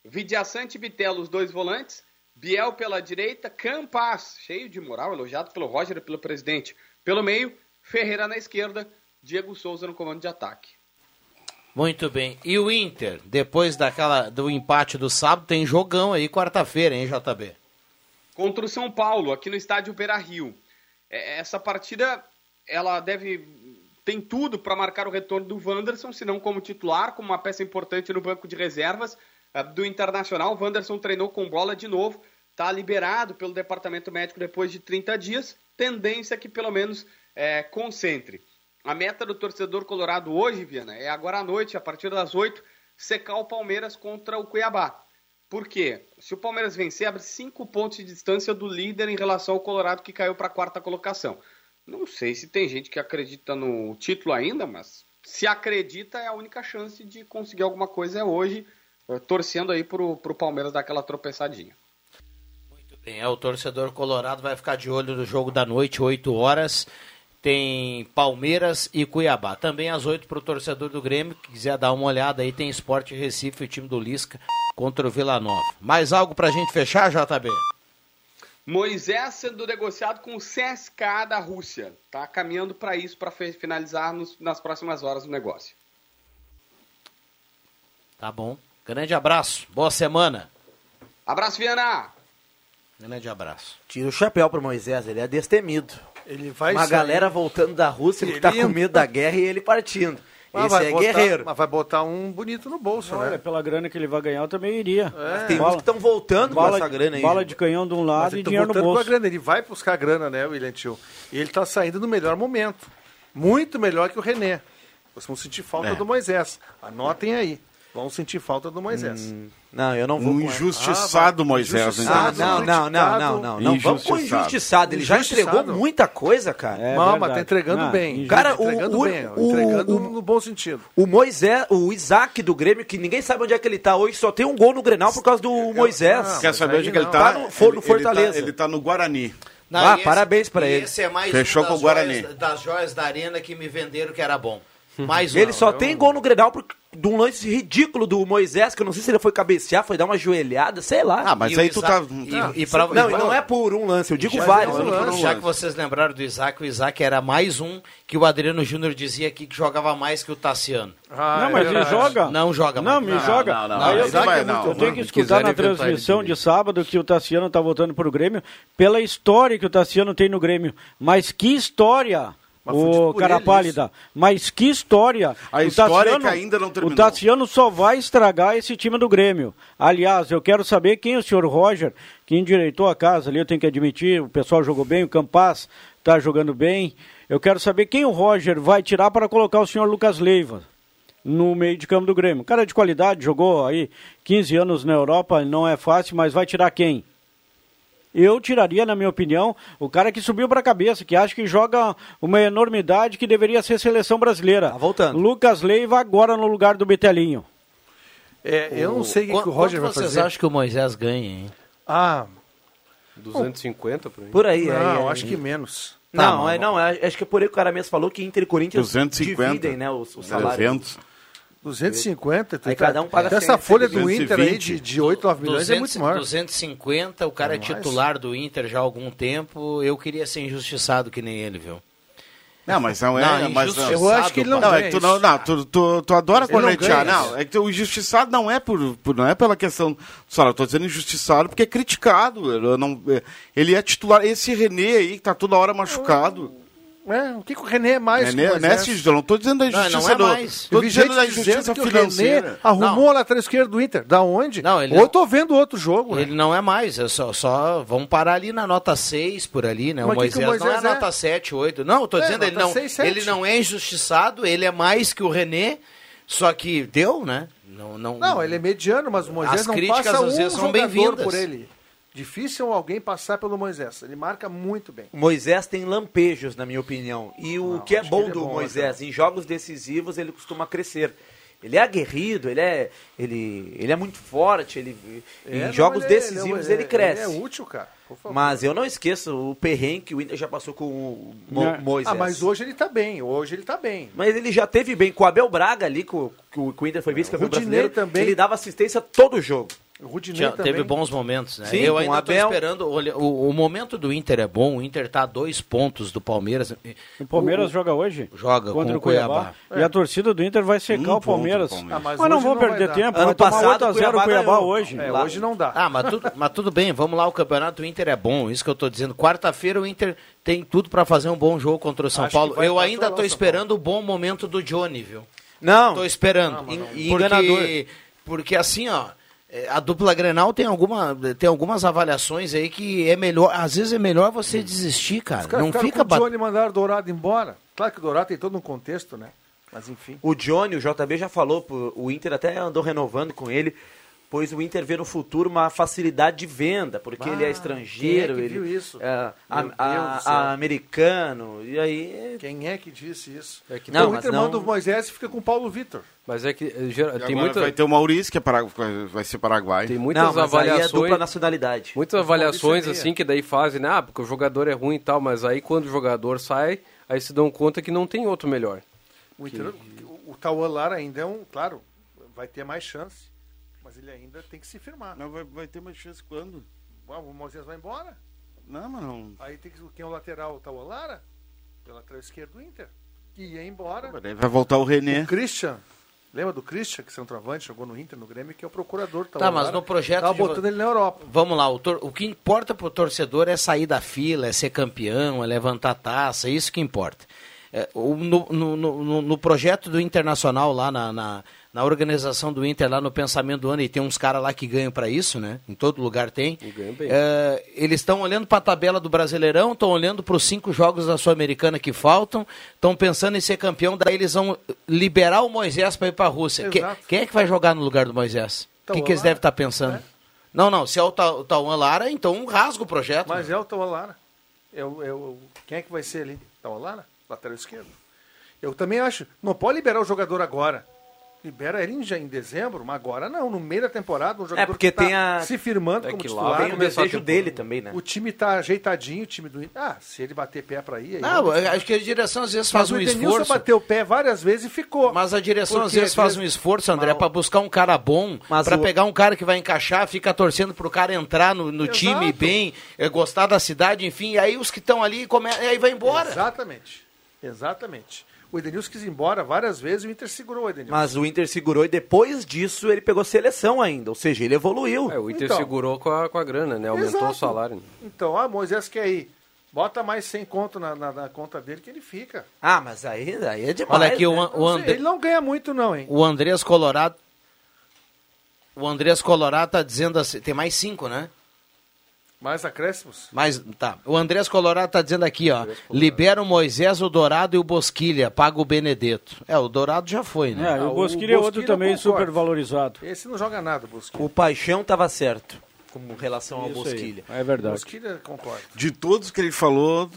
[SPEAKER 11] Vidiaçante e Bitelo os dois volantes, Biel pela direita, Campas, cheio de moral, elogiado pelo Roger e pelo presidente. Pelo meio, Ferreira na esquerda, Diego Souza no comando de ataque.
[SPEAKER 3] Muito bem. E o Inter, depois daquela do empate do sábado, tem jogão aí quarta-feira, hein, JB?
[SPEAKER 11] contra o São Paulo, aqui no estádio Beira Rio. É, essa partida, ela deve. tem tudo para marcar o retorno do Wanderson, se não como titular, como uma peça importante no banco de reservas eh, do Internacional. O Wanderson treinou com bola de novo, está liberado pelo departamento médico depois de 30 dias. Tendência que pelo menos é, concentre. A meta do torcedor colorado hoje, Viana, é agora à noite, a partir das 8, secar o Palmeiras contra o Cuiabá. Por quê? Se o Palmeiras vencer, abre cinco pontos de distância do líder em relação ao Colorado que caiu para a quarta colocação. Não sei se tem gente que acredita no título ainda, mas se acredita é a única chance de conseguir alguma coisa é hoje, eh, torcendo aí para o Palmeiras dar aquela tropeçadinha.
[SPEAKER 3] Bem, é, o torcedor colorado vai ficar de olho no jogo da noite, 8 horas. Tem Palmeiras e Cuiabá. Também às 8 para o torcedor do Grêmio, que quiser dar uma olhada aí, tem Esporte Recife, o time do Lisca contra o Vila Nova. Mais algo para a gente fechar, JB?
[SPEAKER 11] Moisés sendo negociado com o CSKA da Rússia. Tá caminhando para isso, para finalizar nos, nas próximas horas o negócio.
[SPEAKER 3] Tá bom. Grande abraço. Boa semana.
[SPEAKER 11] Abraço, Viana.
[SPEAKER 3] Grande abraço.
[SPEAKER 9] Tira o chapéu pro Moisés, ele é destemido.
[SPEAKER 6] Ele vai
[SPEAKER 9] Uma
[SPEAKER 6] sair-
[SPEAKER 9] galera voltando da Rússia, ele tá
[SPEAKER 6] Ele
[SPEAKER 9] com medo da guerra e ele partindo.
[SPEAKER 6] Mas
[SPEAKER 9] Esse
[SPEAKER 6] vai
[SPEAKER 9] é
[SPEAKER 6] botar-
[SPEAKER 9] guerreiro.
[SPEAKER 6] Mas vai botar um bonito no bolso,
[SPEAKER 5] Olha,
[SPEAKER 6] né?
[SPEAKER 5] pela grana que ele vai ganhar, eu também iria.
[SPEAKER 6] É.
[SPEAKER 9] Tem uns que estão voltando
[SPEAKER 5] bala,
[SPEAKER 9] com essa grana aí.
[SPEAKER 5] Bala de canhão de um
[SPEAKER 6] Mas
[SPEAKER 5] lado
[SPEAKER 6] ele
[SPEAKER 5] e
[SPEAKER 6] tá
[SPEAKER 5] dinheiro no
[SPEAKER 6] voltando com a
[SPEAKER 5] bolso.
[SPEAKER 6] grana. Ele vai buscar grana, né, William Tio? E ele tá saindo no melhor momento. Muito melhor que o René. Vocês vão sentir falta
[SPEAKER 7] É.
[SPEAKER 6] do Moisés. Anotem aí. Vão sentir falta do Moisés.
[SPEAKER 9] Não, eu não vou
[SPEAKER 7] Um injustiçado
[SPEAKER 6] Ah.
[SPEAKER 7] Moisés.
[SPEAKER 9] Ah,
[SPEAKER 6] Injustiçado.
[SPEAKER 9] não, não, não, não, não. Não vamos com
[SPEAKER 7] Injustiçado.
[SPEAKER 9] injustiçado. Ele já
[SPEAKER 6] Injustiçado.
[SPEAKER 9] entregou muita coisa, cara.
[SPEAKER 5] É
[SPEAKER 6] não, mas tá entregando
[SPEAKER 5] Não,
[SPEAKER 6] bem.
[SPEAKER 9] Cara, o-
[SPEAKER 6] entregando
[SPEAKER 9] o-
[SPEAKER 6] bem.
[SPEAKER 9] o-
[SPEAKER 6] entregando
[SPEAKER 9] o-
[SPEAKER 6] no bom sentido.
[SPEAKER 9] O Moisés, o Isaac do Grêmio, que ninguém sabe onde é que ele tá hoje, só tem um gol no Grenal por causa do Moisés.
[SPEAKER 6] não,
[SPEAKER 7] Quer saber onde que ele
[SPEAKER 6] não.
[SPEAKER 7] tá?
[SPEAKER 9] Tá no- for- no
[SPEAKER 7] Ele-
[SPEAKER 9] Fortaleza.
[SPEAKER 7] Ele tá, ele tá no Guarani.
[SPEAKER 9] Ah,
[SPEAKER 3] e
[SPEAKER 9] parabéns pra
[SPEAKER 3] e
[SPEAKER 9] ele.
[SPEAKER 3] Esse é mais
[SPEAKER 7] Fechou
[SPEAKER 3] um
[SPEAKER 7] com o Guarani.
[SPEAKER 3] Joias, das joias da arena que me venderam que era bom. Mais um.
[SPEAKER 9] Ele só tem gol no Grenal por de um lance ridículo do Moisés, que eu não sei se ele foi cabecear, foi dar uma joelhada, sei lá.
[SPEAKER 7] Ah, mas
[SPEAKER 3] E
[SPEAKER 7] aí tu tá.
[SPEAKER 3] E- e pra-
[SPEAKER 9] não,
[SPEAKER 3] e
[SPEAKER 9] não é por um lance, eu digo vários.
[SPEAKER 6] um lance.
[SPEAKER 3] Já que vocês lembraram do Isaac, o Isaac era mais um que o Adriano Júnior dizia aqui que jogava mais que o Tassiano.
[SPEAKER 6] Ah,
[SPEAKER 5] Não, mas
[SPEAKER 6] é
[SPEAKER 5] ele
[SPEAKER 6] verdade.
[SPEAKER 5] joga.
[SPEAKER 3] Não joga
[SPEAKER 5] Não,
[SPEAKER 3] mais.
[SPEAKER 5] me
[SPEAKER 7] Não,
[SPEAKER 5] joga.
[SPEAKER 7] não, não,
[SPEAKER 5] eu,
[SPEAKER 7] Isaac
[SPEAKER 5] tenho,
[SPEAKER 7] vai,
[SPEAKER 5] que-
[SPEAKER 7] não.
[SPEAKER 5] eu tenho que
[SPEAKER 7] Não,
[SPEAKER 5] escutar na transmissão de sábado que o Tassiano tá voltando pro Grêmio, pela história que o Tassiano tem no Grêmio. Mas que história! O
[SPEAKER 6] por
[SPEAKER 5] cara pálida, mas que história!
[SPEAKER 7] A
[SPEAKER 5] O
[SPEAKER 7] história é que ainda não terminou.
[SPEAKER 5] O Tassiano só vai estragar esse time do Grêmio. Aliás, eu quero saber quem é o senhor Roger, que endireitou a casa ali, eu tenho que admitir, o pessoal jogou bem, o Campas está jogando bem. Eu quero saber quem o Roger vai tirar para colocar o senhor Lucas Leiva no meio de campo do Grêmio. Cara de qualidade, jogou aí 15 anos na Europa, não é fácil, mas vai tirar quem? Eu tiraria, na minha opinião, o cara que subiu para a cabeça, que acha que joga uma enormidade que deveria ser seleção brasileira.
[SPEAKER 9] Tá voltando.
[SPEAKER 5] Lucas Leiva agora no lugar do Betelinho.
[SPEAKER 6] É, eu não sei o que, o Roger vai
[SPEAKER 3] vocês
[SPEAKER 6] fazer.
[SPEAKER 3] acham que o Moisés ganha, hein?
[SPEAKER 6] Ah,
[SPEAKER 10] 250 por aí.
[SPEAKER 9] Por aí,
[SPEAKER 6] não,
[SPEAKER 9] aí,
[SPEAKER 6] eu
[SPEAKER 9] aí.
[SPEAKER 6] acho que menos.
[SPEAKER 9] Não,
[SPEAKER 3] Tá,
[SPEAKER 9] é, não, é- acho que é por aí que o cara mesmo falou que Inter e Corinthians
[SPEAKER 7] 250.
[SPEAKER 9] dividem, né, os, os salários.
[SPEAKER 7] 300.
[SPEAKER 6] 250.
[SPEAKER 9] Aí
[SPEAKER 6] tá-
[SPEAKER 9] cada um paga
[SPEAKER 6] Essa
[SPEAKER 9] 100,
[SPEAKER 6] folha do Inter aí
[SPEAKER 7] 220.
[SPEAKER 6] de, de 8, 9 milhões é
[SPEAKER 3] 200,
[SPEAKER 6] muito maior.
[SPEAKER 3] 250, o cara é
[SPEAKER 6] mais.
[SPEAKER 3] titular do Inter já há algum tempo. Eu queria ser injustiçado que nem ele, viu?
[SPEAKER 7] Não, mas não é.
[SPEAKER 3] Não,
[SPEAKER 7] mas
[SPEAKER 3] injustiçado,
[SPEAKER 6] Eu acho que ele não
[SPEAKER 7] Não, é que tu, não, não, tu, tu, tu adora
[SPEAKER 6] não
[SPEAKER 7] cornetear. Não,
[SPEAKER 6] isso.
[SPEAKER 7] é que o injustiçado não é por, por- não é pela questão do salário. Eu tô dizendo injustiçado porque é criticado. Ele, não, é- ele é titular. Esse René aí que tá toda hora machucado.
[SPEAKER 6] É, o que, que o René é mais
[SPEAKER 7] René,
[SPEAKER 6] que o?
[SPEAKER 7] Eu não tô dizendo da
[SPEAKER 3] Não,
[SPEAKER 7] injustiça
[SPEAKER 3] não é
[SPEAKER 7] do-
[SPEAKER 3] mais.
[SPEAKER 7] Tô
[SPEAKER 6] Eu vi
[SPEAKER 7] dizendo
[SPEAKER 6] gente
[SPEAKER 7] da
[SPEAKER 6] dizendo
[SPEAKER 7] injustiça
[SPEAKER 6] que o René
[SPEAKER 7] financeira.
[SPEAKER 6] arrumou a lateral esquerda do Inter. Da onde?
[SPEAKER 3] Não, ele
[SPEAKER 6] Ou
[SPEAKER 3] não-
[SPEAKER 6] eu tô vendo outro jogo. né?
[SPEAKER 3] Ele não é mais, é só, só vamos parar ali na nota 6 por ali, né?
[SPEAKER 6] Mas
[SPEAKER 3] o
[SPEAKER 6] que que
[SPEAKER 3] Moisés,
[SPEAKER 6] o
[SPEAKER 3] não
[SPEAKER 6] Moisés
[SPEAKER 3] é
[SPEAKER 6] é?
[SPEAKER 3] nota 7, 8. Não, eu tô
[SPEAKER 6] É,
[SPEAKER 3] dizendo, ele
[SPEAKER 6] nota
[SPEAKER 3] não,
[SPEAKER 6] 6, 7.
[SPEAKER 3] ele não é injustiçado, ele é mais que o René, só que deu, né? Não, não,
[SPEAKER 6] Não, ele é mediano, mas o Moisés
[SPEAKER 3] As
[SPEAKER 6] não
[SPEAKER 3] críticas,
[SPEAKER 6] passa
[SPEAKER 3] às
[SPEAKER 6] um
[SPEAKER 3] vezes, são
[SPEAKER 6] jogador
[SPEAKER 3] bem-vindas.
[SPEAKER 6] por ele. Difícil alguém passar pelo Moisés. Ele marca muito bem.
[SPEAKER 9] O Moisés tem lampejos, na minha opinião. E o
[SPEAKER 6] Não,
[SPEAKER 9] que é
[SPEAKER 6] que
[SPEAKER 9] bom
[SPEAKER 6] ele é
[SPEAKER 9] do
[SPEAKER 6] bom,
[SPEAKER 9] Moisés, em jogos decisivos ele costuma crescer. Ele é aguerrido, ele é, ele, ele é muito forte, ele,
[SPEAKER 6] É,
[SPEAKER 9] em
[SPEAKER 6] não,
[SPEAKER 9] jogos
[SPEAKER 6] ele é-
[SPEAKER 9] decisivos
[SPEAKER 6] ele
[SPEAKER 9] ele,
[SPEAKER 6] é-
[SPEAKER 9] cresce.
[SPEAKER 6] Ele é útil, cara. Por favor.
[SPEAKER 9] Mas eu não esqueço o perrengue que o Inter já passou com o Mo
[SPEAKER 5] É.
[SPEAKER 9] Moisés.
[SPEAKER 6] Ah, mas hoje ele tá bem. Hoje ele tá bem.
[SPEAKER 9] Mas ele já teve bem com o Abel Braga ali, com, que o que o Inter foi vice-campeão brasileiro.
[SPEAKER 6] também.
[SPEAKER 9] Ele dava assistência todo jogo.
[SPEAKER 6] Rudinei
[SPEAKER 3] Tinha-
[SPEAKER 6] também.
[SPEAKER 3] teve bons momentos, né?
[SPEAKER 9] Sim,
[SPEAKER 3] eu ainda estou
[SPEAKER 9] Abel.
[SPEAKER 3] esperando. olha, o, o momento do Inter é bom. O Inter está a dois pontos do Palmeiras.
[SPEAKER 5] O Palmeiras
[SPEAKER 3] O-
[SPEAKER 5] joga hoje?
[SPEAKER 3] Joga
[SPEAKER 5] contra
[SPEAKER 3] com
[SPEAKER 5] o
[SPEAKER 3] o Cuiabá.
[SPEAKER 5] E a torcida do Inter vai secar
[SPEAKER 7] Um
[SPEAKER 5] o Palmeiras.
[SPEAKER 7] Palmeiras.
[SPEAKER 6] Ah, mas
[SPEAKER 5] mas não vão
[SPEAKER 6] vai
[SPEAKER 5] perder
[SPEAKER 6] dar.
[SPEAKER 5] tempo.
[SPEAKER 9] Ano
[SPEAKER 5] vai tomar
[SPEAKER 9] passado,
[SPEAKER 5] 8 a 0 o
[SPEAKER 9] Cuiabá
[SPEAKER 5] Cuiabá hoje.
[SPEAKER 6] É, hoje não dá.
[SPEAKER 3] Ah, mas, tudo, mas tudo bem, vamos lá, o campeonato do Inter é bom, isso que eu tô dizendo. Quarta-feira o Inter tem tudo para fazer um bom jogo contra o São
[SPEAKER 6] Acho
[SPEAKER 3] Paulo. Eu ainda tô
[SPEAKER 6] São
[SPEAKER 3] esperando o bom momento do Johnny, viu?
[SPEAKER 9] Não,
[SPEAKER 3] Tô esperando. Porque,
[SPEAKER 9] enganador.
[SPEAKER 3] porque assim, ó, é, a dupla Grenal tem, alguma, tem algumas avaliações aí que é melhor, às vezes é melhor você desistir, cara.
[SPEAKER 6] Os caras
[SPEAKER 3] Não fica
[SPEAKER 6] com o. Johnny mandaram o Dourado embora. Claro que o Dourado tem todo um contexto, né? Mas enfim.
[SPEAKER 9] O Johnny, o JB já falou, o Inter até andou renovando com ele, pois o Inter vê no futuro uma facilidade de venda, porque
[SPEAKER 6] Ah,
[SPEAKER 9] ele é estrangeiro,
[SPEAKER 6] quem é que
[SPEAKER 9] ele
[SPEAKER 6] viu isso?
[SPEAKER 9] é a- a- a- americano, e aí...
[SPEAKER 6] Quem é que disse isso?
[SPEAKER 10] É que-
[SPEAKER 9] Não,
[SPEAKER 6] o Inter
[SPEAKER 9] não-
[SPEAKER 6] manda o Moisés e fica com o Paulo Vitor.
[SPEAKER 10] Mas é que gera-
[SPEAKER 7] E
[SPEAKER 10] tem, muita,
[SPEAKER 7] vai ter o Maurício, que é para... vai ser paraguai.
[SPEAKER 10] tem muitas
[SPEAKER 9] não, mas aí é
[SPEAKER 10] avaliações.
[SPEAKER 9] dupla nacionalidade.
[SPEAKER 10] Muitas avaliações assim que daí fazem, né? Ah, porque o jogador é ruim e tal, mas aí quando o jogador sai, aí se dão conta que não tem outro melhor.
[SPEAKER 6] O, Inter, o, o Tauan Lara ainda é um. Claro, vai ter mais chance. Mas ele ainda tem que se firmar.
[SPEAKER 7] Não, vai, vai ter mais chance quando?
[SPEAKER 6] Ah, o Moisés vai embora.
[SPEAKER 7] Não, mas não...
[SPEAKER 6] Aí tem que. Quem é o lateral? O Tauan Lara? Pelo lateral esquerdo do Inter. Que ia embora.
[SPEAKER 7] Mas daí vai voltar o René.
[SPEAKER 6] O Christian. Lembra do Christian, que é centroavante, jogou no Inter, no Grêmio, que é o procurador.
[SPEAKER 3] Tá, mas no projeto
[SPEAKER 6] Tava
[SPEAKER 3] de-
[SPEAKER 6] botando ele na Europa.
[SPEAKER 3] Vamos lá, o, tor- o que importa pro torcedor é sair da fila, é ser campeão, é levantar taça, é isso que importa. É, no, no- no- no projeto do Internacional, lá na, na, na organização do Inter, lá no pensamento do ano, e tem uns caras lá que ganham para isso, né? Em todo lugar tem. É, eles estão olhando para a tabela do Brasileirão, estão olhando para os cinco jogos da Sul-Americana que faltam, estão pensando em ser campeão, daí eles vão liberar o Moisés para ir para a Rússia. Que- quem é que vai jogar no lugar do Moisés? O que, que eles devem estar pensando?
[SPEAKER 6] né?
[SPEAKER 3] Não, não, se é o Ta- o Tauan Lara, então rasga o projeto.
[SPEAKER 6] Mas é o Tauan Lara. É o, é quem é que vai ser ali? Tauan Lara? Lateral esquerdo. Eu também acho. Não pode liberar o jogador agora. Libera ele em, já em dezembro, mas agora não. No meio da temporada, um jogador
[SPEAKER 9] porque
[SPEAKER 6] que tá
[SPEAKER 9] tem a-
[SPEAKER 6] se firmando
[SPEAKER 10] É
[SPEAKER 6] como titular.
[SPEAKER 9] Tem o desejo dele também, né?
[SPEAKER 6] O time tá ajeitadinho, o time do. Ah, se ele bater pé pra ir. aí
[SPEAKER 3] Não, eu acho que a direção às vezes
[SPEAKER 6] Mas
[SPEAKER 3] faz
[SPEAKER 6] o
[SPEAKER 3] um esforço.
[SPEAKER 6] bateu o pé várias vezes e ficou.
[SPEAKER 3] Mas a direção às
[SPEAKER 6] Porque,
[SPEAKER 3] vezes
[SPEAKER 6] às
[SPEAKER 3] faz
[SPEAKER 6] vezes-
[SPEAKER 3] um esforço, André,
[SPEAKER 9] Mas-
[SPEAKER 3] pra buscar um cara bom,
[SPEAKER 9] Mas
[SPEAKER 3] pra
[SPEAKER 9] o-
[SPEAKER 3] pegar um cara que vai encaixar, fica torcendo pro cara entrar no, no time bem, eh, gostar da cidade, enfim, e aí os que estão ali come... e aí vai embora.
[SPEAKER 6] Exatamente. Exatamente. O Edenilson quis ir embora várias vezes e o Inter segurou o Edenilson.
[SPEAKER 9] Mas o Inter segurou e depois disso ele pegou seleção ainda, ou seja, ele evoluiu.
[SPEAKER 10] É, o Inter
[SPEAKER 6] Então.
[SPEAKER 10] segurou com a, com a grana, né? Aumentou
[SPEAKER 6] Exato.
[SPEAKER 10] o salário. né?
[SPEAKER 6] Então, ah, Moisés quer ir. Bota mais 100 conto na, na- na conta dele que ele fica.
[SPEAKER 9] Ah, mas aí, aí é demais.
[SPEAKER 3] Olha aqui, o,
[SPEAKER 9] né?
[SPEAKER 3] O,
[SPEAKER 6] Não sei,
[SPEAKER 3] André,
[SPEAKER 6] Ele não ganha muito não, hein?
[SPEAKER 3] o Andrés Colorado. O Andrés Colorado tá dizendo assim, tem mais cinco, né?
[SPEAKER 6] Mais acréscimos.
[SPEAKER 3] Mas tá. O Andrés Colorado tá dizendo aqui, ó. Libera o Moisés, o Dourado e o Bosquilha. Paga o Benedetto. É, o Dourado já foi, né?
[SPEAKER 5] É,
[SPEAKER 6] Ah,
[SPEAKER 5] o
[SPEAKER 6] o
[SPEAKER 5] Bosquilha é outro também super valorizado.
[SPEAKER 6] Esse não joga nada, Bosquilha.
[SPEAKER 9] O Paixão tava certo com relação ao
[SPEAKER 5] Isso aí,
[SPEAKER 9] Bosquilha.
[SPEAKER 5] É verdade.
[SPEAKER 6] Bosquilha, concordo.
[SPEAKER 7] De todos que ele falou,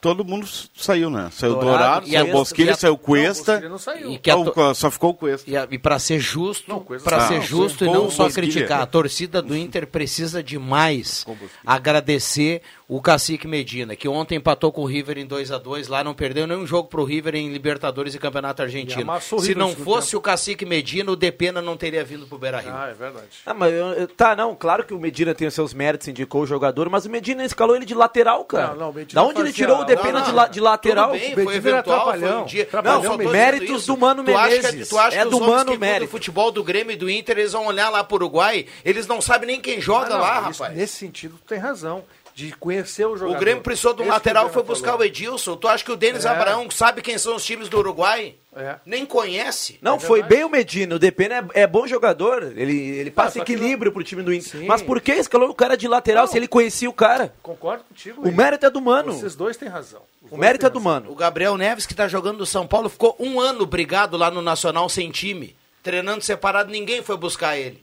[SPEAKER 7] todo mundo saiu, né? Saiu
[SPEAKER 9] Dourado,
[SPEAKER 7] Dourado,
[SPEAKER 3] e a
[SPEAKER 7] saiu Bosquilha,
[SPEAKER 3] a-
[SPEAKER 7] saiu
[SPEAKER 6] Não,
[SPEAKER 7] Cuesta.
[SPEAKER 6] Bosquilha não saiu.
[SPEAKER 3] E que a
[SPEAKER 7] Ah, Só ficou o Cuesta.
[SPEAKER 3] E, e para ser justo,
[SPEAKER 6] Não,
[SPEAKER 3] para
[SPEAKER 6] não,
[SPEAKER 3] ser justo e não só
[SPEAKER 7] Bosquilha.
[SPEAKER 3] criticar, a torcida do Inter precisa demais agradecer o Cacique Medina, que ontem empatou com o River em 2 a 2 lá não perdeu nenhum jogo pro River em Libertadores e Campeonato Argentino. Se não fosse o Cacique Medina, o Depena não teria vindo pro Beira-Rio.
[SPEAKER 6] Ah, é verdade.
[SPEAKER 9] Ah, mas eu- tá, não, claro que o Medina tem os seus méritos, indicou o jogador, mas o Medina escalou ele de lateral, cara.
[SPEAKER 6] Não, não, o Medina
[SPEAKER 9] da onde ele tirou o Depena
[SPEAKER 6] não,
[SPEAKER 9] de,
[SPEAKER 6] não,
[SPEAKER 9] la- de lateral?
[SPEAKER 3] Tudo bem,
[SPEAKER 6] o
[SPEAKER 3] foi
[SPEAKER 6] Medina era
[SPEAKER 3] eventual, foi um dia. Não, dizendo
[SPEAKER 9] Méritos
[SPEAKER 3] isso.
[SPEAKER 9] do Mano
[SPEAKER 3] tu acha,
[SPEAKER 9] Menezes.
[SPEAKER 3] que, tu acha
[SPEAKER 9] É
[SPEAKER 3] que
[SPEAKER 9] do Mano Mérito.
[SPEAKER 3] o futebol do Grêmio e do Inter, eles vão olhar lá pro Uruguai, eles não sabem nem quem joga
[SPEAKER 6] Ah, não,
[SPEAKER 3] lá,
[SPEAKER 6] isso-
[SPEAKER 3] rapaz.
[SPEAKER 6] Nesse sentido, tu tem razão. De conhecer o jogador.
[SPEAKER 3] O Grêmio precisou de um
[SPEAKER 6] Esse
[SPEAKER 3] lateral,
[SPEAKER 6] que o
[SPEAKER 3] foi buscar
[SPEAKER 6] falou.
[SPEAKER 3] o Edilson. Tu acha que o Denis
[SPEAKER 6] É.
[SPEAKER 3] Abraão sabe quem são os times do Uruguai?
[SPEAKER 6] É.
[SPEAKER 3] Nem conhece.
[SPEAKER 9] Não,
[SPEAKER 6] É
[SPEAKER 9] foi bem o Medina. O Depena é, é bom jogador. Ele, ele passa
[SPEAKER 6] só que
[SPEAKER 9] equilíbrio pro time do Inter.
[SPEAKER 6] Sim.
[SPEAKER 9] Mas por que escalou o cara de lateral se ele conhecia o cara?
[SPEAKER 6] Concordo contigo.
[SPEAKER 9] O
[SPEAKER 6] Luiz.
[SPEAKER 9] mérito é do Mano.
[SPEAKER 6] Vocês dois têm razão. Os
[SPEAKER 9] O mérito é do
[SPEAKER 6] razão.
[SPEAKER 9] Mano.
[SPEAKER 3] O Gabriel Neves, que tá jogando no São Paulo, ficou um ano brigado lá no Nacional sem time. Treinando separado, ninguém foi buscar ele.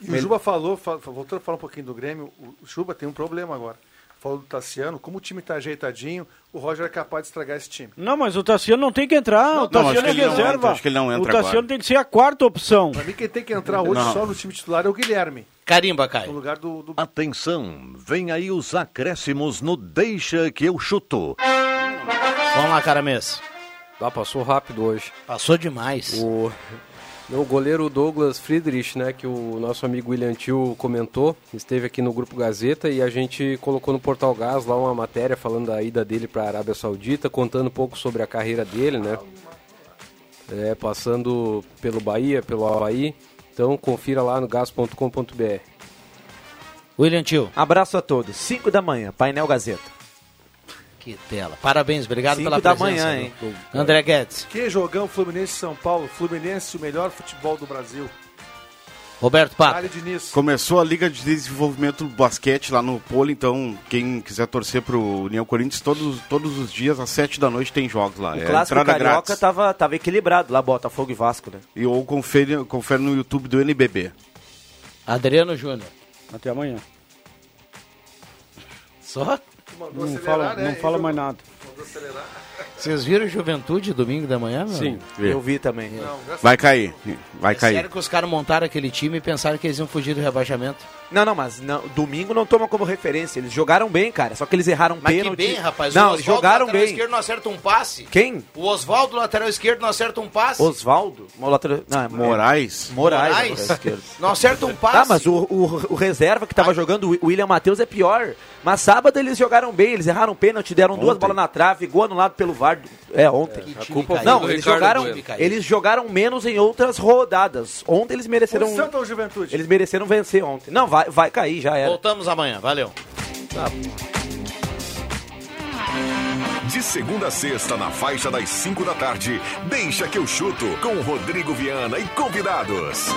[SPEAKER 6] E o Juba falou, fa- voltando a falar um pouquinho do Grêmio, o Juba tem um problema agora. Falou do Tassiano, como o time tá ajeitadinho, o Roger é capaz de estragar esse time.
[SPEAKER 5] Não, mas o Tassiano não tem que entrar.
[SPEAKER 7] Não,
[SPEAKER 5] o Tassiano
[SPEAKER 7] acho que
[SPEAKER 5] é
[SPEAKER 7] ele não
[SPEAKER 5] reserva.
[SPEAKER 7] entra, acho que ele não entra
[SPEAKER 5] o Tassiano
[SPEAKER 7] agora.
[SPEAKER 5] tem que ser a quarta opção.
[SPEAKER 6] Pra mim, quem tem que entrar hoje
[SPEAKER 7] Não.
[SPEAKER 6] só no time titular é o Guilherme,
[SPEAKER 3] Carimba,
[SPEAKER 6] no
[SPEAKER 3] Caio.
[SPEAKER 6] lugar do, do
[SPEAKER 12] Atenção, vem aí os acréscimos no Deixa que eu chuto.
[SPEAKER 3] Vamos lá, Caramês.
[SPEAKER 10] Ah, passou rápido hoje.
[SPEAKER 3] Passou demais.
[SPEAKER 10] O... O goleiro Douglas Friedrich, né, que o nosso amigo William Tio comentou, esteve aqui no Grupo Gazeta e a gente colocou no Portal Gás lá uma matéria falando da ida dele para a Arábia Saudita, contando um pouco sobre a carreira dele, né? É, passando pelo Bahia, pelo Havaí. Então confira lá no gas.com.br.
[SPEAKER 3] William Tio.
[SPEAKER 9] Abraço a todos. 5 da manhã, Painel Gazeta.
[SPEAKER 3] Que tela. Parabéns, obrigado
[SPEAKER 9] Cinco
[SPEAKER 3] pela
[SPEAKER 9] da
[SPEAKER 3] presença.
[SPEAKER 9] manhã, hein?
[SPEAKER 3] do- André Guedes.
[SPEAKER 6] Que jogão Fluminense e São Paulo. Fluminense, o melhor futebol do Brasil.
[SPEAKER 3] Roberto Pato.
[SPEAKER 7] Começou a Liga de Desenvolvimento do Basquete lá no Polo, então quem quiser torcer pro União Corinthians, todos, todos os dias às 7 da noite tem jogos lá.
[SPEAKER 9] O
[SPEAKER 7] é
[SPEAKER 9] clássico carioca
[SPEAKER 7] grátis.
[SPEAKER 9] tava, tava equilibrado lá, Botafogo e Vasco, né?
[SPEAKER 7] E ou confere, confere no YouTube do NBB.
[SPEAKER 3] Adriano Júnior.
[SPEAKER 5] Até amanhã.
[SPEAKER 3] Só?
[SPEAKER 5] Não fala, não fala mais nada.
[SPEAKER 3] Vocês viram Juventude domingo da manhã? meu?
[SPEAKER 10] Sim.
[SPEAKER 9] Eu vi também.
[SPEAKER 7] Vai cair, vai
[SPEAKER 3] É
[SPEAKER 7] cair.
[SPEAKER 3] sério que os caras montaram aquele time e pensaram que eles iam fugir do rebaixamento?
[SPEAKER 9] Não, não, mas não, domingo não toma como referência. Eles jogaram bem, cara. Só que eles erraram
[SPEAKER 3] Mas
[SPEAKER 9] pênalti.
[SPEAKER 3] que bem, rapaz.
[SPEAKER 9] Não, eles jogaram
[SPEAKER 3] lateral
[SPEAKER 9] bem.
[SPEAKER 3] esquerdo, não acerta um passe.
[SPEAKER 9] Quem?
[SPEAKER 3] O Oswaldo, lateral esquerdo, não acerta um passe.
[SPEAKER 9] Oswaldo? Lateral- Não, é
[SPEAKER 7] Moraes.
[SPEAKER 9] Moraes.
[SPEAKER 3] Moraes? Não acerta um passe.
[SPEAKER 9] Tá, mas o, o, o reserva que tava jogando, o William Matheus, é pior. Mas sábado eles jogaram bem, eles erraram pênalti, deram duas bolas na trave, gol anulado pelo VAR. É, ontem.
[SPEAKER 3] Que
[SPEAKER 10] A culpa
[SPEAKER 3] caiu.
[SPEAKER 9] Não, eles jogaram, eles jogaram menos em outras rodadas. Ontem eles mereceram.
[SPEAKER 6] O Santa ou Juventude?
[SPEAKER 9] Eles mereceram vencer ontem. Não, vai, vai cair, já era.
[SPEAKER 3] Voltamos amanhã, valeu.
[SPEAKER 2] De segunda a sexta, na faixa das 5 da tarde, deixa que eu chuto com Rodrigo Viana e convidados.